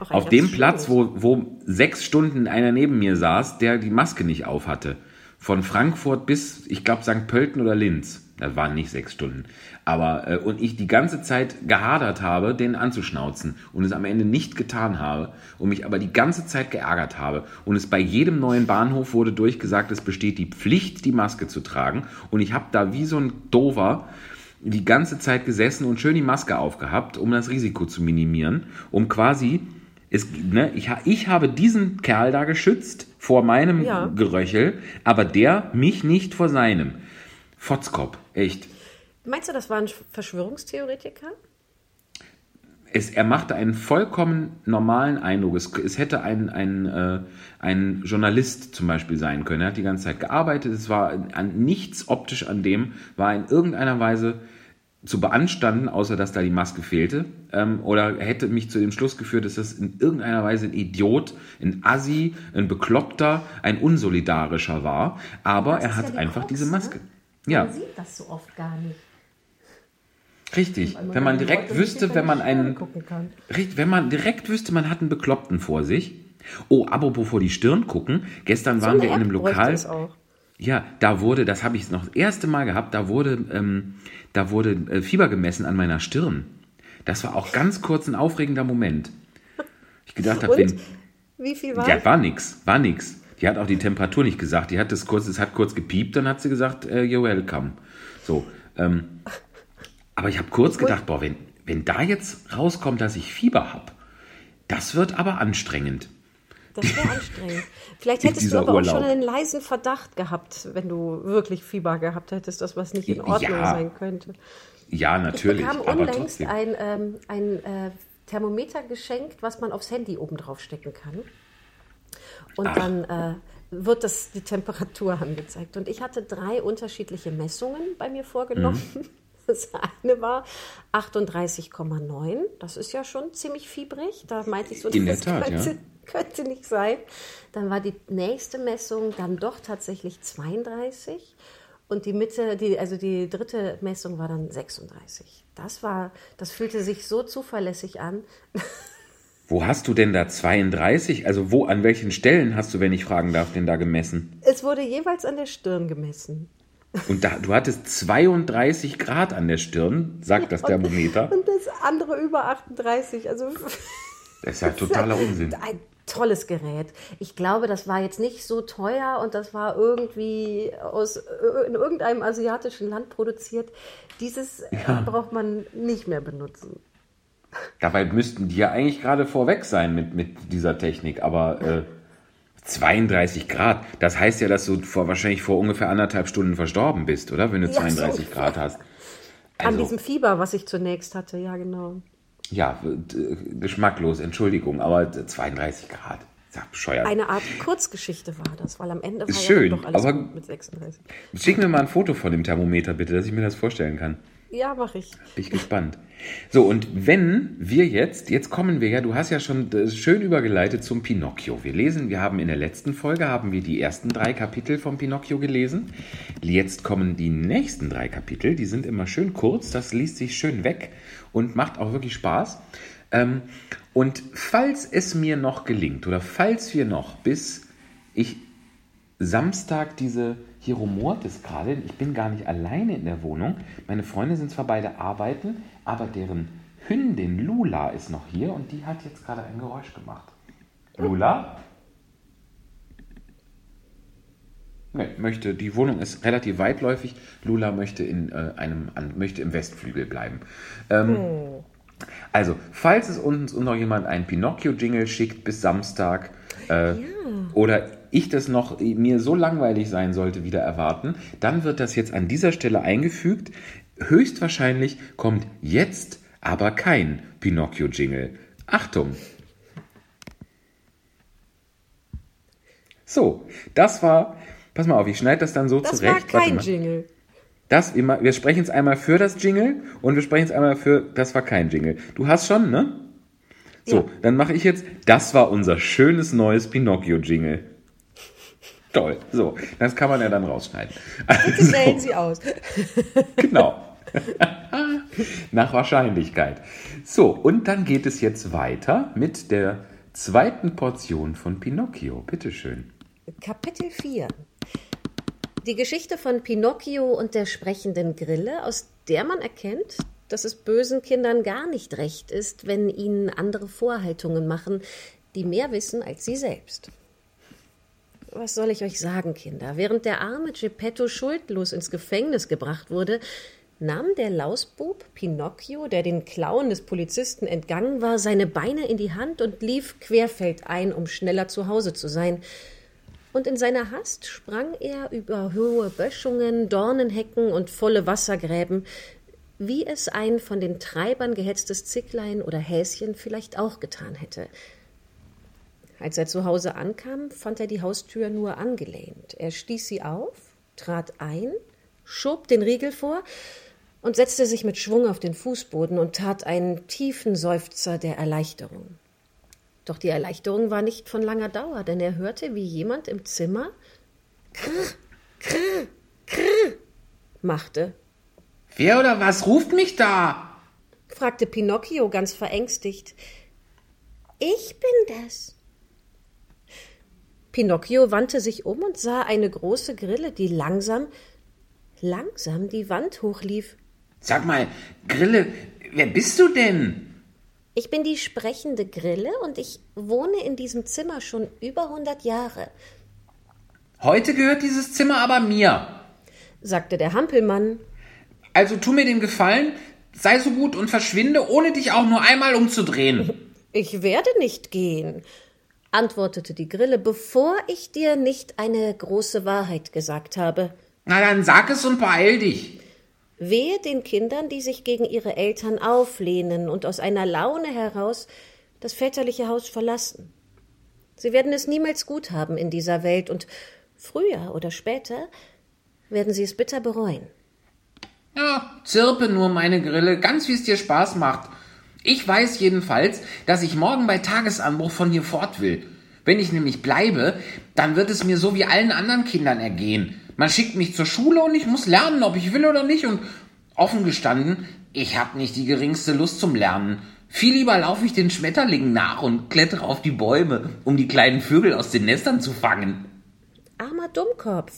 Speaker 3: Ein
Speaker 2: auf dem Platz, wo, wo sechs Stunden einer neben mir saß, der die Maske nicht auf hatte. Von Frankfurt bis, ich glaube, St. Pölten oder Linz. Das waren nicht sechs Stunden. Aber, äh, und ich die ganze Zeit gehadert habe, den anzuschnauzen und es am Ende nicht getan habe und mich aber die ganze Zeit geärgert habe. Und es bei jedem neuen Bahnhof wurde durchgesagt, es besteht die Pflicht, die Maske zu tragen. Und ich habe da wie so ein Dover die ganze Zeit gesessen und schön die Maske aufgehabt, um das Risiko zu minimieren, um quasi, es, ne, ich, ich habe diesen Kerl da geschützt vor meinem
Speaker 3: Ja.
Speaker 2: Geröchel, aber der mich nicht vor seinem. Fotzkopf, echt.
Speaker 3: Meinst du, das war ein Verschwörungstheoretiker?
Speaker 2: Es, er machte einen vollkommen normalen Eindruck. Es, es hätte ein, ein, äh, ein Journalist zum Beispiel sein können. Er hat die ganze Zeit gearbeitet. Es war an nichts optisch an dem, war in irgendeiner Weise zu beanstanden, außer dass da die Maske fehlte. Ähm, oder hätte mich zu dem Schluss geführt, dass das in irgendeiner Weise ein Idiot, ein Assi, ein Bekloppter, ein Unsolidarischer war. Aber
Speaker 3: Das
Speaker 2: er hat
Speaker 3: ja
Speaker 2: einfach
Speaker 3: Krux,
Speaker 2: diese
Speaker 3: ne?
Speaker 2: Maske. Ja,
Speaker 3: Man sieht das so oft gar nicht.
Speaker 2: richtig.
Speaker 3: Weil
Speaker 2: Wenn man direkt
Speaker 3: Leute
Speaker 2: wüsste, wenn man einen. Richtig, wenn man direkt wüsste, man hat einen Bekloppten vor sich. Oh, apropos vor die Stirn gucken. Gestern waren
Speaker 3: So
Speaker 2: wir in
Speaker 3: eine
Speaker 2: einem Lokal.
Speaker 3: auch.
Speaker 2: Ja, da wurde, das habe ich noch das erste Mal gehabt, da wurde, ähm, da wurde äh, Fieber gemessen an meiner Stirn. Das war auch ganz kurz ein aufregender Moment. Ich gedacht habe,
Speaker 3: Und? Wie viel war
Speaker 2: Ja, war nix, war nix. Die hat auch die Temperatur nicht gesagt. Die hat das kurz, es hat kurz gepiept, dann hat sie gesagt, äh, you're welcome. So. Ähm, aber ich habe kurz gedacht, boah, wenn, wenn da jetzt rauskommt, dass ich Fieber habe, das wird aber anstrengend.
Speaker 3: Das wäre anstrengend. Vielleicht hättest du aber auch schon
Speaker 2: Urlaub.
Speaker 3: einen leisen Verdacht gehabt, wenn du wirklich Fieber gehabt hättest, dass was nicht in Ordnung
Speaker 2: Ja,
Speaker 3: sein könnte.
Speaker 2: Ja, natürlich.
Speaker 3: ich bekam unlängst ein, ähm, ein äh, Thermometer geschenkt, was man aufs Handy oben drauf stecken kann. Und
Speaker 2: Ach.
Speaker 3: dann äh, wird das die Temperatur angezeigt. Und ich hatte drei unterschiedliche Messungen bei mir vorgenommen.
Speaker 2: Mhm.
Speaker 3: Das eine war 38,9. Das ist ja schon ziemlich fiebrig. Da meinte ich so,
Speaker 2: In der
Speaker 3: das
Speaker 2: Tat,
Speaker 3: könnte,
Speaker 2: ja.
Speaker 3: könnte nicht sein. Dann war die nächste Messung dann doch tatsächlich 32. Und die Mitte, die, also die dritte Messung war dann 36. Das war, das fühlte sich so zuverlässig an.
Speaker 2: Wo hast du denn da 32? Also wo, an welchen Stellen hast du, wenn ich fragen darf, denn da gemessen?
Speaker 3: Es wurde jeweils an der Stirn gemessen.
Speaker 2: Und da, du hattest 32 Grad an der Stirn, sagt das Thermometer.
Speaker 3: Und das andere über 38. Also
Speaker 2: Das ist ja totaler Unsinn.
Speaker 3: ein tolles Gerät. Ich glaube, das war jetzt nicht so teuer und das war irgendwie aus in irgendeinem asiatischen Land produziert. Dieses äh, braucht man nicht mehr benutzen.
Speaker 2: Dabei müssten die ja eigentlich gerade vorweg sein mit, mit dieser Technik, aber äh, 32 Grad, das heißt ja, dass du vor, wahrscheinlich vor ungefähr anderthalb Stunden verstorben bist, oder? Wenn du
Speaker 3: Ja,
Speaker 2: 32
Speaker 3: so.
Speaker 2: Grad hast.
Speaker 3: An
Speaker 2: Also,
Speaker 3: diesem Fieber, was ich zunächst hatte, ja genau.
Speaker 2: Ja, geschmacklos, Entschuldigung, aber 32 Grad. Ja bescheuert.
Speaker 3: Eine Art Kurzgeschichte war das, weil am Ende war ja
Speaker 2: schön,
Speaker 3: dann doch alles
Speaker 2: aber-
Speaker 3: mit 36.
Speaker 2: Schick mir mal ein Foto von dem Thermometer bitte, dass ich mir das vorstellen kann.
Speaker 3: Ja, mache ich.
Speaker 2: Bin ich gespannt. So, und wenn wir jetzt, jetzt kommen wir ja, du hast ja schon äh, schön übergeleitet zum Pinocchio. Wir lesen, wir haben in der letzten Folge, haben wir die ersten drei Kapitel vom Pinocchio gelesen. Jetzt kommen die nächsten drei Kapitel, die sind immer schön kurz, das liest sich schön weg und macht auch wirklich Spaß. Ähm, und falls es mir noch gelingt, oder falls wir noch bis ich Samstag diese, hier rumort es gerade, ich bin gar nicht alleine in der Wohnung. Meine Freunde sind zwar beide arbeiten, aber deren Hündin Lula ist noch hier und die hat jetzt gerade ein Geräusch gemacht. Lula? Nee, möchte, die Wohnung ist relativ weitläufig. Lula möchte, in, äh, einem, an, möchte im Westflügel bleiben. Ähm, Also, falls es uns noch jemand einen Pinocchio-Jingle schickt bis Samstag äh, oder ich das noch mir so langweilig sein sollte, wieder erwarten, dann wird das jetzt an dieser Stelle eingefügt. Höchstwahrscheinlich kommt jetzt aber kein Pinocchio-Jingle. Achtung! So, das war. Pass mal auf, ich schneide das dann so
Speaker 3: Das
Speaker 2: zurecht.
Speaker 3: war
Speaker 2: Warte
Speaker 3: kein. Jingle.
Speaker 2: Das, wir wir sprechen es einmal für das Jingle und wir sprechen es einmal für, das war kein Jingle. Du hast schon, ne? So,
Speaker 3: Ja.
Speaker 2: dann mache ich jetzt, das war unser schönes neues Pinocchio-Jingle. Toll. So, das kann man ja dann rausschneiden.
Speaker 3: Bitte wählen Sie aus.
Speaker 2: genau. Nach Wahrscheinlichkeit. So, und dann geht es jetzt weiter mit der zweiten Portion von Pinocchio. Bitteschön.
Speaker 3: Kapitel 4 Die Geschichte von Pinocchio und der sprechenden Grille, aus der man erkennt, dass es bösen Kindern gar nicht recht ist, wenn ihnen andere Vorhaltungen machen, die mehr wissen als sie selbst. Was soll ich euch sagen, Kinder? Während der arme Geppetto schuldlos ins Gefängnis gebracht wurde, nahm der Lausbub Pinocchio, der den Klauen des Polizisten entgangen war, seine Beine in die Hand und lief querfeldein, um schneller zu Hause zu sein. Und in seiner Hast sprang er über hohe Böschungen, Dornenhecken und volle Wassergräben, wie es ein von den Treibern gehetztes Zicklein oder Häschen vielleicht auch getan hätte. Als er zu Hause ankam, fand er die Haustür nur angelehnt. Er stieß sie auf, trat ein, schob den Riegel vor und setzte sich mit Schwung auf den Fußboden und tat einen tiefen Seufzer der Erleichterung. Doch die Erleichterung war nicht von langer Dauer, denn er hörte, wie jemand im Zimmer krr, krr, krr machte.
Speaker 2: Wer oder was ruft mich da?
Speaker 3: fragte Pinocchio ganz verängstigt. Ich bin das. Pinocchio wandte sich um und sah eine große Grille, die langsam, langsam die Wand hochlief.
Speaker 2: Sag mal, Grille, wer bist du denn?
Speaker 3: Ich bin die sprechende Grille und ich wohne in diesem Zimmer schon über hundert Jahre,
Speaker 2: Heute gehört dieses Zimmer aber mir.
Speaker 3: sagte der Hampelmann.
Speaker 2: Also tu mir den Gefallen, sei so gut und verschwinde, ohne dich auch nur einmal umzudrehen.
Speaker 3: Ich werde nicht gehen, antwortete die Grille, bevor ich dir nicht eine große Wahrheit gesagt habe.
Speaker 2: Na dann sag es und beeil dich.
Speaker 3: Wehe den Kindern, die sich gegen ihre Eltern auflehnen und aus einer Laune heraus das väterliche Haus verlassen. Sie werden es niemals gut haben in dieser Welt und früher oder später werden sie es bitter bereuen.
Speaker 2: Ja, zirpe nur meine Grille, ganz wie es dir Spaß macht. Ich weiß jedenfalls, dass ich morgen bei Tagesanbruch von hier fort will. Wenn ich nämlich bleibe, dann wird es mir so wie allen anderen Kindern ergehen. Man schickt mich zur Schule und ich muss lernen, ob ich will oder nicht. Und offen gestanden, ich hab nicht die geringste Lust zum Lernen. Viel lieber laufe ich den Schmetterlingen nach und klettere auf die Bäume, um die kleinen Vögel aus den Nestern zu fangen.
Speaker 3: Armer Dummkopf.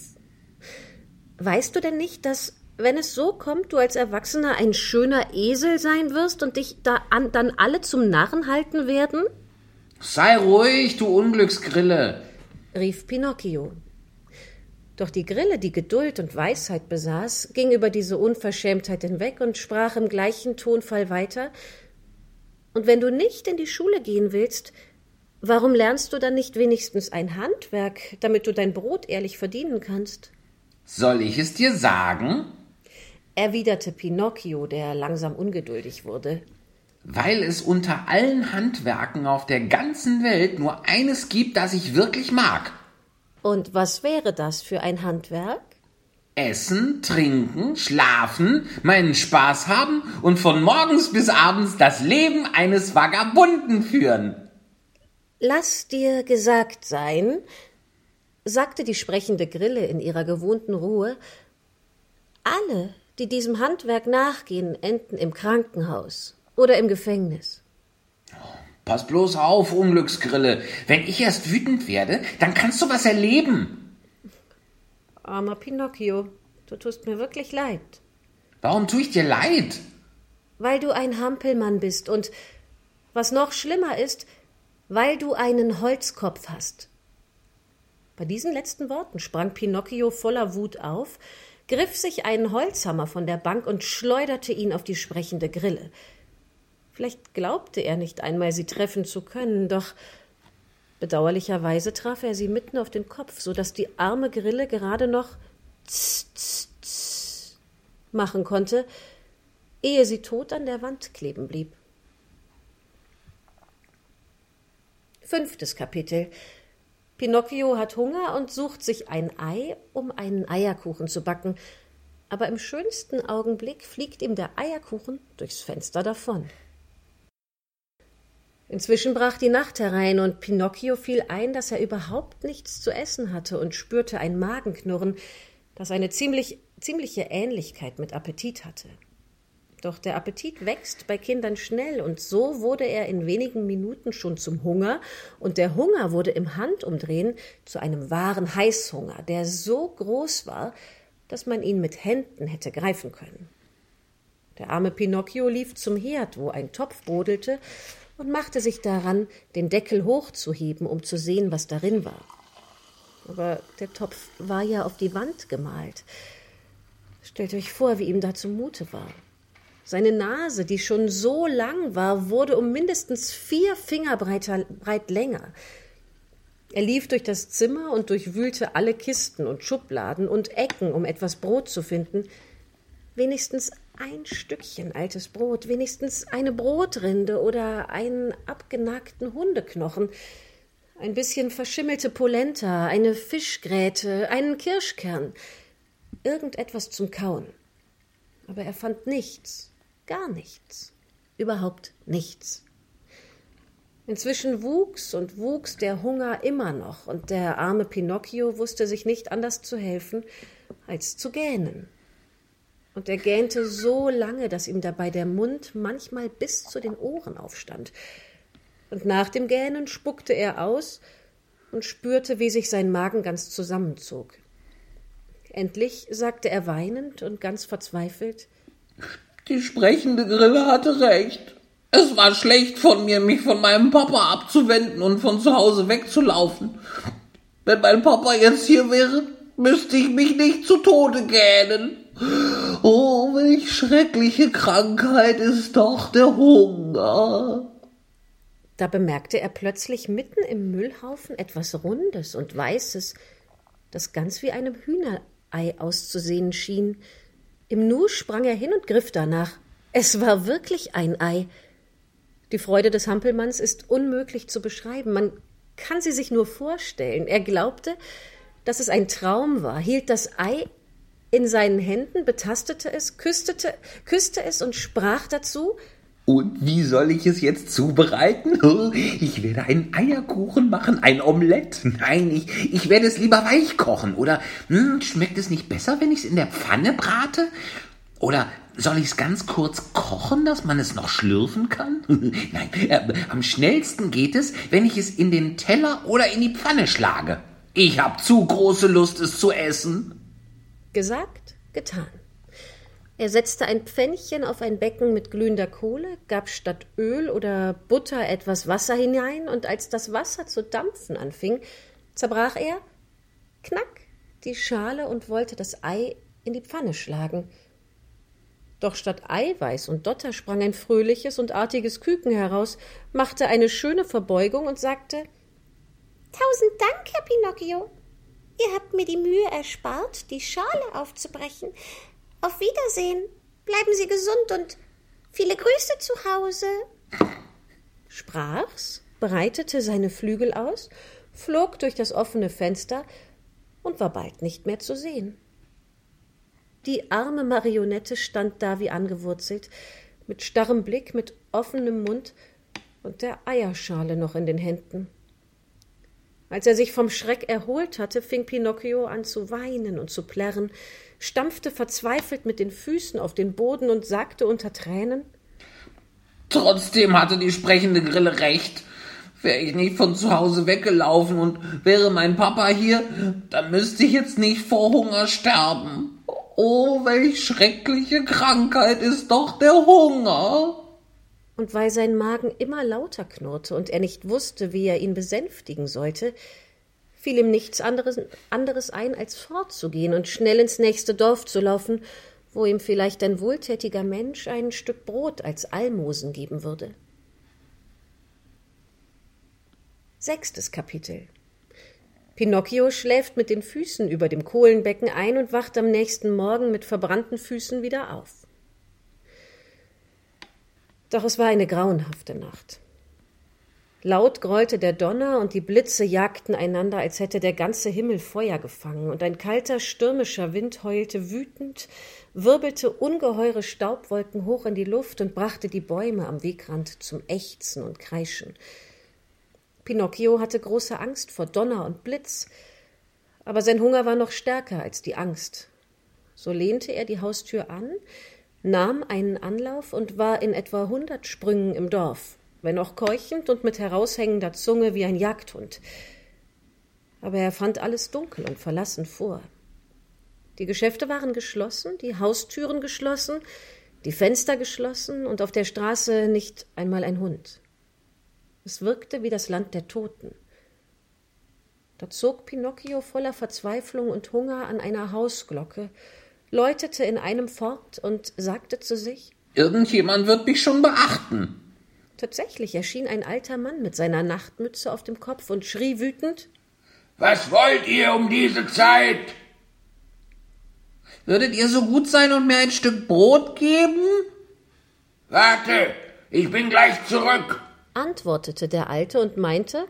Speaker 3: Weißt du denn nicht, dass, wenn es so kommt, du als Erwachsener ein schöner Esel sein wirst und dich da an, dann alle zum Narren halten werden?
Speaker 2: Sei ruhig, du Unglücksgrille.
Speaker 3: rief Pinocchio. Doch die Grille, die Geduld und Weisheit besaß, ging über diese Unverschämtheit hinweg und sprach im gleichen Tonfall weiter Und wenn du nicht in die Schule gehen willst, warum lernst du dann nicht wenigstens ein Handwerk, damit du dein Brot ehrlich verdienen kannst?
Speaker 2: Soll ich es dir sagen?
Speaker 3: Erwiderte Pinocchio, der langsam ungeduldig wurde.
Speaker 2: Weil es unter allen Handwerken auf der ganzen Welt nur eines gibt, das ich wirklich mag.
Speaker 3: Und was wäre das für ein Handwerk?
Speaker 2: Essen, trinken, schlafen, meinen Spaß haben und von morgens bis abends das Leben eines Vagabunden führen.
Speaker 3: Lass dir gesagt sein, sagte die sprechende Grille in ihrer gewohnten Ruhe, alle, die diesem Handwerk nachgehen, enden im Krankenhaus oder im Gefängnis.
Speaker 2: Pass bloß auf, Unglücksgrille. Wenn ich erst wütend werde, dann kannst du was erleben.
Speaker 3: Armer Pinocchio, du tust mir wirklich leid,
Speaker 2: Warum tue ich dir leid?
Speaker 3: weil du ein Hampelmann bist und, was noch schlimmer ist, weil du einen Holzkopf hast. Bei diesen letzten Worten sprang Pinocchio voller Wut auf, griff sich einen Holzhammer von der Bank und schleuderte ihn auf die sprechende Grille. Vielleicht glaubte er nicht einmal, sie treffen zu können, doch bedauerlicherweise traf er sie mitten auf den Kopf, so dass die arme Grille gerade noch tss, tss, tss machen konnte, ehe sie tot an der Wand kleben blieb. Fünftes Kapitel Pinocchio hat Hunger und sucht sich ein Ei, um einen Eierkuchen zu backen, aber im schönsten Augenblick fliegt ihm der Eierkuchen durchs Fenster davon. Inzwischen brach die Nacht herein und Pinocchio fiel ein, dass er überhaupt nichts zu essen hatte und spürte ein Magenknurren, das eine ziemlich, ziemliche Ähnlichkeit mit Appetit hatte. Doch der Appetit wächst bei Kindern schnell und so wurde er in wenigen Minuten schon zum Hunger und der Hunger wurde im Handumdrehen zu einem wahren Heißhunger, der so groß war, dass man ihn mit Händen hätte greifen können. Der arme Pinocchio lief zum Herd, wo ein Topf brodelte, und machte sich daran, den Deckel hochzuheben, um zu sehen, was darin war. Aber der Topf war ja auf die Wand gemalt. Stellt euch vor, wie ihm da zumute war. Seine Nase, die schon so lang war, wurde um mindestens vier Finger breit länger. Er lief durch das Zimmer und durchwühlte alle Kisten und Schubladen und Ecken, um etwas Brot zu finden. Wenigstens ein Stückchen altes Brot, wenigstens eine Brotrinde oder einen abgenagten Hundeknochen, ein bisschen verschimmelte Polenta, eine Fischgräte, einen Kirschkern, irgendetwas zum Kauen. Aber er fand nichts, gar nichts, überhaupt nichts. Inzwischen wuchs und wuchs der Hunger immer noch, und der arme Pinocchio wusste sich nicht anders zu helfen, als zu gähnen und er gähnte so lange, dass ihm dabei der Mund manchmal bis zu den Ohren aufstand. Und nach dem Gähnen spuckte er aus und spürte, wie sich sein Magen ganz zusammenzog. Endlich sagte er weinend und ganz verzweifelt
Speaker 2: Die sprechende Grille hatte recht. Es war schlecht von mir, mich von meinem Papa abzuwenden und von zu Hause wegzulaufen. Wenn mein Papa jetzt hier wäre, müsste ich mich nicht zu Tode gähnen. Oh, welch schreckliche Krankheit ist doch der Hunger.
Speaker 3: Da bemerkte er plötzlich mitten im Müllhaufen etwas Rundes und Weißes, das ganz wie einem Hühnerei auszusehen schien. Im Nu sprang er hin und griff danach. Es war wirklich ein Ei. Die Freude des Hampelmanns ist unmöglich zu beschreiben. Man kann sie sich nur vorstellen. Er glaubte, dass es ein Traum war, hielt das Ei in seinen Händen, betastete es, küsste, küsste es und sprach dazu
Speaker 2: und wie soll ich es jetzt zubereiten? Ich werde einen Eierkuchen machen, ein Omelett. Nein, ich, ich werde es lieber weich kochen. Oder hm, schmeckt es nicht besser, wenn ich es in der Pfanne brate? Oder soll ich es ganz kurz kochen, dass man es noch schlürfen kann? Nein, äh, am schnellsten geht es, wenn ich es in den Teller oder in die Pfanne schlage. Ich habe zu große Lust, es zu essen.
Speaker 3: Gesagt, getan. Er setzte ein Pfännchen auf ein Becken mit glühender Kohle, gab statt Öl oder Butter etwas Wasser hinein, und als das Wasser zu dampfen anfing, zerbrach er, knack, die Schale und wollte das Ei in die Pfanne schlagen. Doch statt Eiweiß und Dotter sprang ein fröhliches und artiges Küken heraus, machte eine schöne Verbeugung und sagte
Speaker 5: Tausend Dank, Herr Pinocchio. Ihr habt mir die Mühe erspart, die Schale aufzubrechen. Auf Wiedersehen. Bleiben Sie gesund und viele Grüße zu Hause.
Speaker 3: Sprach's, breitete seine Flügel aus, flog durch das offene Fenster und war bald nicht mehr zu sehen. Die arme Marionette stand da wie angewurzelt, mit starrem Blick, mit offenem Mund und der Eierschale noch in den Händen. Als er sich vom Schreck erholt hatte, fing Pinocchio an zu weinen und zu plärren, stampfte verzweifelt mit den Füßen auf den Boden und sagte unter Tränen
Speaker 2: Trotzdem hatte die sprechende Grille recht. Wäre ich nicht von zu Hause weggelaufen und wäre mein Papa hier, dann müsste ich jetzt nicht vor Hunger sterben. Oh, welch schreckliche Krankheit ist doch der Hunger
Speaker 3: und weil sein Magen immer lauter knurrte und er nicht wusste, wie er ihn besänftigen sollte, fiel ihm nichts anderes, anderes ein, als fortzugehen und schnell ins nächste Dorf zu laufen, wo ihm vielleicht ein wohltätiger Mensch ein Stück Brot als Almosen geben würde. Sechstes Kapitel Pinocchio schläft mit den Füßen über dem Kohlenbecken ein und wacht am nächsten Morgen mit verbrannten Füßen wieder auf. Doch es war eine grauenhafte Nacht. Laut grollte der Donner und die Blitze jagten einander, als hätte der ganze Himmel Feuer gefangen, und ein kalter, stürmischer Wind heulte wütend, wirbelte ungeheure Staubwolken hoch in die Luft und brachte die Bäume am Wegrand zum Ächzen und Kreischen. Pinocchio hatte große Angst vor Donner und Blitz, aber sein Hunger war noch stärker als die Angst. So lehnte er die Haustür an, nahm einen Anlauf und war in etwa hundert Sprüngen im Dorf, wenn auch keuchend und mit heraushängender Zunge wie ein Jagdhund. Aber er fand alles dunkel und verlassen vor. Die Geschäfte waren geschlossen, die Haustüren geschlossen, die Fenster geschlossen und auf der Straße nicht einmal ein Hund. Es wirkte wie das Land der Toten. Da zog Pinocchio voller Verzweiflung und Hunger an einer Hausglocke, läutete in einem fort und sagte zu sich
Speaker 6: Irgendjemand wird mich schon beachten.
Speaker 3: Tatsächlich erschien ein alter Mann mit seiner Nachtmütze auf dem Kopf und schrie wütend
Speaker 6: Was wollt ihr um diese Zeit? Würdet ihr so gut sein und mir ein Stück Brot geben? Warte, ich bin gleich zurück.
Speaker 3: antwortete der Alte und meinte,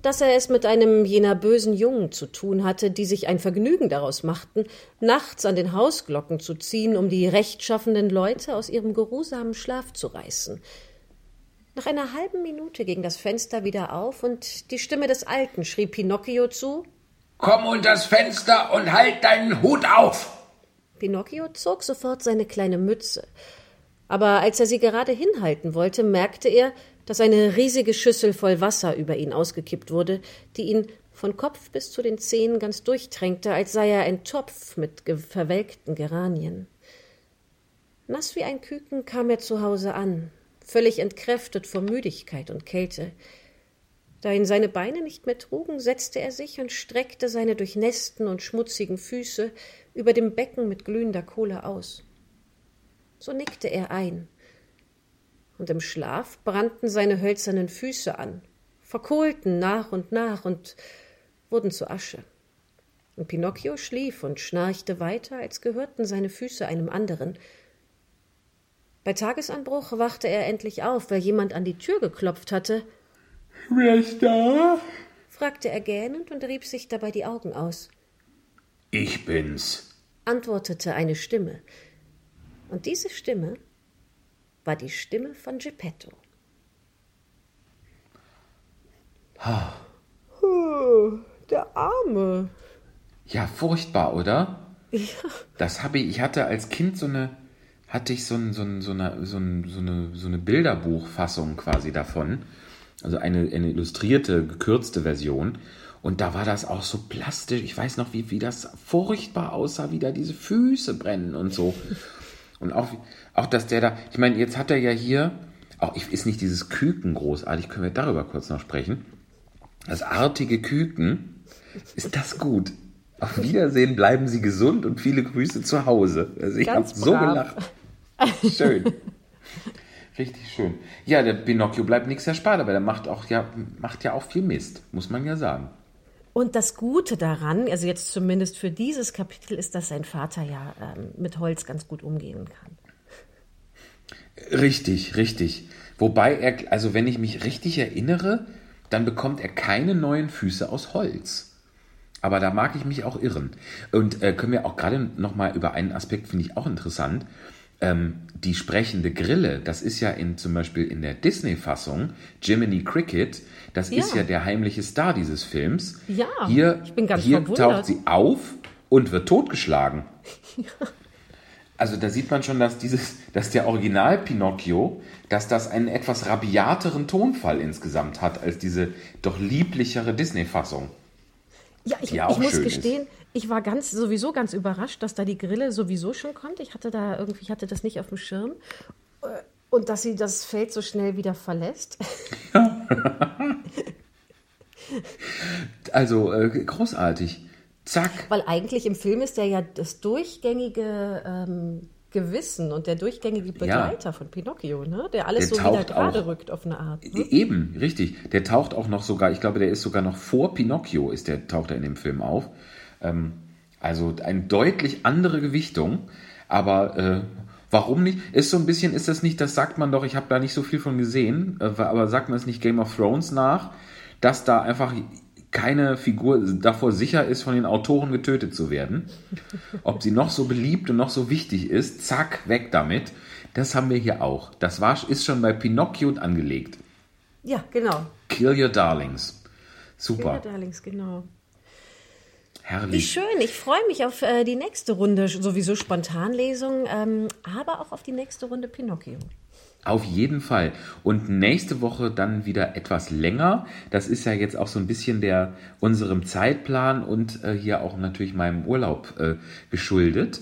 Speaker 3: dass er es mit einem jener bösen Jungen zu tun hatte, die sich ein Vergnügen daraus machten, nachts an den Hausglocken zu ziehen, um die rechtschaffenden Leute aus ihrem geruhsamen Schlaf zu reißen. Nach einer halben Minute ging das Fenster wieder auf und die Stimme des Alten schrie Pinocchio zu.
Speaker 6: Komm unters Fenster und halt deinen Hut auf.
Speaker 3: Pinocchio zog sofort seine kleine Mütze. Aber als er sie gerade hinhalten wollte, merkte er, dass eine riesige Schüssel voll Wasser über ihn ausgekippt wurde, die ihn von Kopf bis zu den Zehen ganz durchtränkte, als sei er ein Topf mit verwelkten Geranien. Nass wie ein Küken kam er zu Hause an, völlig entkräftet vor Müdigkeit und Kälte. Da ihn seine Beine nicht mehr trugen, setzte er sich und streckte seine durchnässten und schmutzigen Füße über dem Becken mit glühender Kohle aus. So nickte er ein, und im Schlaf brannten seine hölzernen Füße an, verkohlten nach und nach und wurden zu Asche. Und Pinocchio schlief und schnarchte weiter, als gehörten seine Füße einem anderen. Bei Tagesanbruch wachte er endlich auf, weil jemand an die Tür geklopft hatte.
Speaker 6: Wer ist da?
Speaker 3: fragte er gähnend und rieb sich dabei die Augen aus.
Speaker 6: Ich bin's.
Speaker 3: antwortete eine Stimme. Und diese Stimme war die Stimme von Geppetto. Der Arme.
Speaker 2: Ja, furchtbar, oder?
Speaker 3: Ja.
Speaker 2: Das habe ich, ich hatte als Kind so eine, hatte ich so, ein, so, ein, so, eine, so, ein, so, eine, so eine Bilderbuchfassung quasi davon. Also eine, eine illustrierte, gekürzte Version. Und da war das auch so plastisch. Ich weiß noch, wie, wie das furchtbar aussah, wie da diese Füße brennen und so. Und auch, auch dass der da, ich meine, jetzt hat er ja hier, auch ist nicht dieses Küken großartig, können wir darüber kurz noch sprechen. Das artige Küken, ist das gut? Auf Wiedersehen, bleiben Sie gesund und viele Grüße zu Hause. Also ich habe so gelacht. Schön. Richtig schön. Ja, der Pinocchio bleibt nichts erspart, aber der macht auch ja, macht ja auch viel Mist, muss man ja sagen.
Speaker 3: Und das Gute daran, also jetzt zumindest für dieses Kapitel, ist, dass sein Vater ja ähm, mit Holz ganz gut umgehen kann.
Speaker 2: Richtig, richtig. Wobei er, also wenn ich mich richtig erinnere, dann bekommt er keine neuen Füße aus Holz. Aber da mag ich mich auch irren. Und äh, können wir auch gerade nochmal über einen Aspekt, finde ich auch interessant. Ähm, die sprechende Grille, das ist ja in, zum Beispiel in der Disney-Fassung, Jiminy Cricket, das ist
Speaker 3: Ja.
Speaker 2: ja der heimliche Star dieses Films.
Speaker 3: Ja,
Speaker 2: hier,
Speaker 3: ich bin ganz
Speaker 2: hier
Speaker 3: verwundert.
Speaker 2: taucht sie auf und wird totgeschlagen. Also da sieht man schon, dass dieses, dass der Original Pinocchio, dass das einen etwas rabiateren Tonfall insgesamt hat als diese doch lieblichere Disney-Fassung.
Speaker 3: Ja, ich,
Speaker 2: ja
Speaker 3: ich muss gestehen, ich war ganz sowieso ganz überrascht, dass da die Grille sowieso schon kommt. Ich hatte da irgendwie, ich hatte das nicht auf dem Schirm. Äh, Und dass sie das Feld so schnell wieder verlässt.
Speaker 2: Also äh, großartig. Zack.
Speaker 3: Weil eigentlich im Film ist er ja das durchgängige ähm, Gewissen und der durchgängige Begleiter von Pinocchio, ne? der alles
Speaker 2: Der
Speaker 3: so wieder gerade
Speaker 2: auch-
Speaker 3: rückt auf eine Art. Ne?
Speaker 2: Eben, richtig. Der taucht auch noch sogar, ich glaube, der ist sogar noch vor Pinocchio, ist der, taucht er in dem Film auf. Ähm, also eine deutlich andere Gewichtung. Aber äh, warum nicht? Ist so ein bisschen, ist das nicht, das sagt man doch, ich habe da nicht so viel von gesehen, äh, aber sagt man es nicht Game of Thrones nach, dass da einfach keine Figur davor sicher ist, von den Autoren getötet zu werden. Ob sie noch so beliebt und noch so wichtig ist, zack, weg damit. Das haben wir hier auch. Das war, ist schon bei Pinocchio angelegt.
Speaker 3: Ja, genau.
Speaker 2: Kill your darlings. Super.
Speaker 3: Kinder Darlings, genau. Wie
Speaker 2: Herrlich.
Speaker 3: schön. Ich freue mich auf äh, die nächste Runde, sowieso Spontanlesung, ähm, aber auch auf die nächste Runde Pinocchio.
Speaker 2: Auf jeden Fall. Und nächste Woche dann wieder etwas länger. Das ist ja jetzt auch so ein bisschen der unserem Zeitplan und äh, hier auch natürlich meinem Urlaub äh, geschuldet.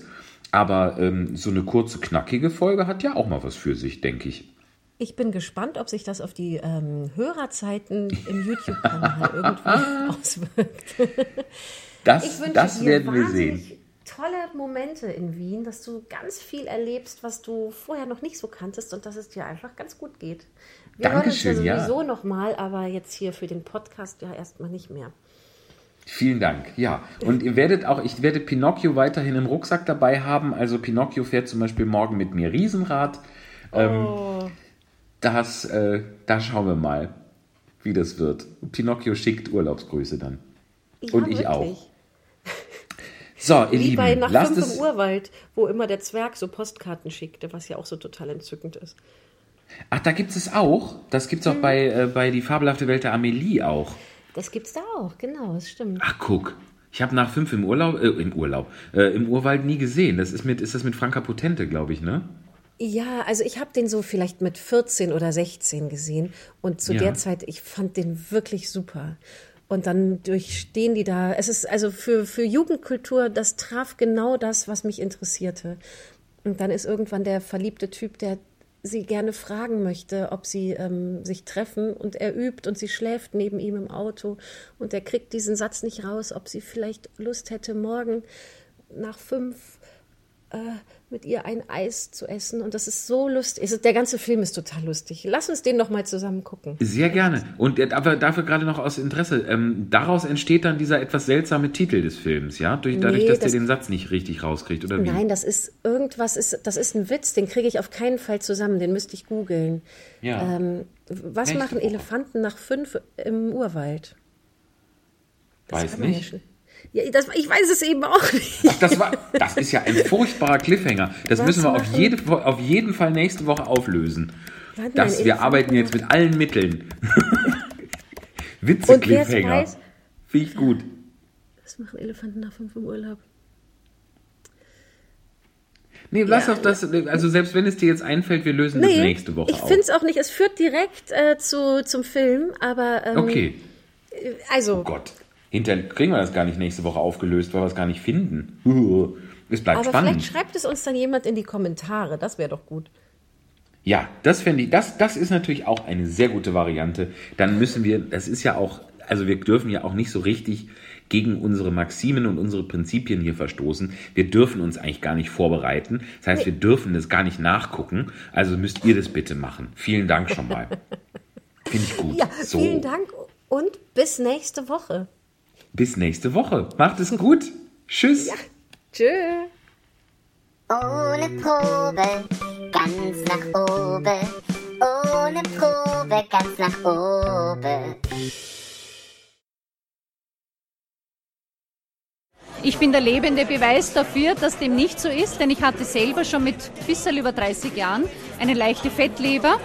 Speaker 2: Aber ähm, so eine kurze, knackige Folge hat ja auch mal was für sich, denke ich.
Speaker 3: Ich bin gespannt, ob sich das auf die ähm, Hörerzeiten im YouTube-Kanal irgendwie auswirkt. Ich
Speaker 2: Das,
Speaker 3: wünsche
Speaker 2: das
Speaker 3: dir
Speaker 2: werden wir
Speaker 3: wahnsinnig
Speaker 2: sehen.
Speaker 3: Tolle Momente in Wien, dass du ganz viel erlebst, was du vorher noch nicht so kanntest und dass es dir einfach ganz gut geht. Wir
Speaker 2: Dankeschön,
Speaker 3: hören
Speaker 2: ja.
Speaker 3: uns ja sowieso nochmal, aber jetzt hier für den Podcast ja erstmal nicht mehr.
Speaker 2: Vielen Dank. Ja, und ihr werdet auch, ich werde Pinocchio weiterhin im Rucksack dabei haben. Also Pinocchio fährt zum Beispiel morgen mit mir Riesenrad. Ähm,
Speaker 3: Oh.
Speaker 2: Das, äh, da schauen wir mal, wie das wird. Pinocchio schickt Urlaubsgrüße dann.
Speaker 3: Ja,
Speaker 2: Und ich
Speaker 3: wirklich.
Speaker 2: auch. So, ihr
Speaker 3: Wie
Speaker 2: Lieben,
Speaker 3: bei Nach
Speaker 2: lasst
Speaker 3: fünf im Urwald, wo immer der Zwerg so Postkarten schickte, was ja auch so total entzückend ist.
Speaker 2: Ach, da gibt es auch. Das gibt es auch bei, äh, bei Die fabelhafte Welt der Amelie auch.
Speaker 3: Das gibt's da auch, genau, das stimmt.
Speaker 2: Ach, guck. Ich habe nach fünf im Urlaub, äh, im Urlaub, äh, im Urwald nie gesehen. Das ist mit, ist das mit Franka Potente, glaube ich, ne?
Speaker 3: Ja, also ich habe den so vielleicht mit 14 oder 16 gesehen und zu
Speaker 2: Ja.
Speaker 3: der Zeit, ich fand den wirklich super. Und dann durchstehen die da. Es ist also für, für Jugendkultur, das traf genau das, was mich interessierte. Und dann ist irgendwann der verliebte Typ, der sie gerne fragen möchte, ob sie ähm, sich treffen und er übt und sie schläft neben ihm im Auto und er kriegt diesen Satz nicht raus, ob sie vielleicht Lust hätte, morgen nach fünf äh, mit ihr ein Eis zu essen. Und das ist so lustig. Ist- Der ganze Film ist total lustig. Lass uns den noch mal zusammen gucken.
Speaker 2: Sehr gerne. Und aber dafür gerade noch aus Interesse. Ähm, daraus entsteht dann dieser etwas seltsame Titel des Films, ja? Durch, dadurch,
Speaker 3: Nee,
Speaker 2: dass der
Speaker 3: das-
Speaker 2: den Satz nicht richtig rauskriegt, oder wie?
Speaker 3: Nein, das ist irgendwas, ist, das ist ein Witz, den kriege ich auf keinen Fall zusammen, den müsste ich googeln.
Speaker 2: Ja.
Speaker 3: Ähm, was
Speaker 2: Nächste
Speaker 3: machen. Elefanten nach fünf im Urwald?
Speaker 2: Weiß
Speaker 3: man ja
Speaker 2: nicht.
Speaker 3: Ja, das, ich weiß es eben auch nicht.
Speaker 2: Ach, das, war, das ist ja ein furchtbarer Cliffhanger. Das
Speaker 3: Was
Speaker 2: müssen wir auf, jede, auf jeden Fall nächste Woche auflösen.
Speaker 3: Warte
Speaker 2: Das, wir arbeiten jetzt mit allen Mitteln.
Speaker 3: Und
Speaker 2: Witze-Cliffhanger.
Speaker 3: weiß,
Speaker 2: Finde ich gut.
Speaker 3: was machen Elefanten nach fünf im Urlaub?
Speaker 2: Nee, lass
Speaker 3: Ja,
Speaker 2: doch das, also selbst wenn es dir jetzt einfällt, wir lösen das nächste Woche
Speaker 3: ich
Speaker 2: auf.
Speaker 3: finde es auch nicht. Es führt direkt äh, zu, zum Film, aber ähm,
Speaker 2: Okay.
Speaker 3: also
Speaker 2: Oh Gott. Hinterher kriegen wir das gar nicht nächste Woche aufgelöst, weil wir es gar nicht finden. Es bleibt
Speaker 3: Aber
Speaker 2: spannend.
Speaker 3: vielleicht schreibt es uns dann jemand in die Kommentare. Das wäre doch gut.
Speaker 2: Ja, das fände ich, das, das ist natürlich auch eine sehr gute Variante. Dann müssen wir, das ist ja auch, also wir dürfen ja auch nicht so richtig gegen unsere Maximen und unsere Prinzipien hier verstoßen. Wir dürfen uns eigentlich gar nicht vorbereiten. Das heißt, wir dürfen das gar nicht nachgucken. Also müsst ihr das bitte machen. Vielen Dank schon mal. Finde ich gut.
Speaker 3: Ja,
Speaker 2: so,
Speaker 3: vielen Dank und bis nächste Woche.
Speaker 2: Bis nächste Woche. Macht es gut. Tschüss.
Speaker 3: Tschö.
Speaker 1: Ohne Probe, ganz nach oben. Ohne Probe, ganz nach oben.
Speaker 7: Ich bin der lebende Beweis dafür, dass dem nicht so ist, denn ich hatte selber schon mit bisschen über 30 Jahren eine leichte Fettleber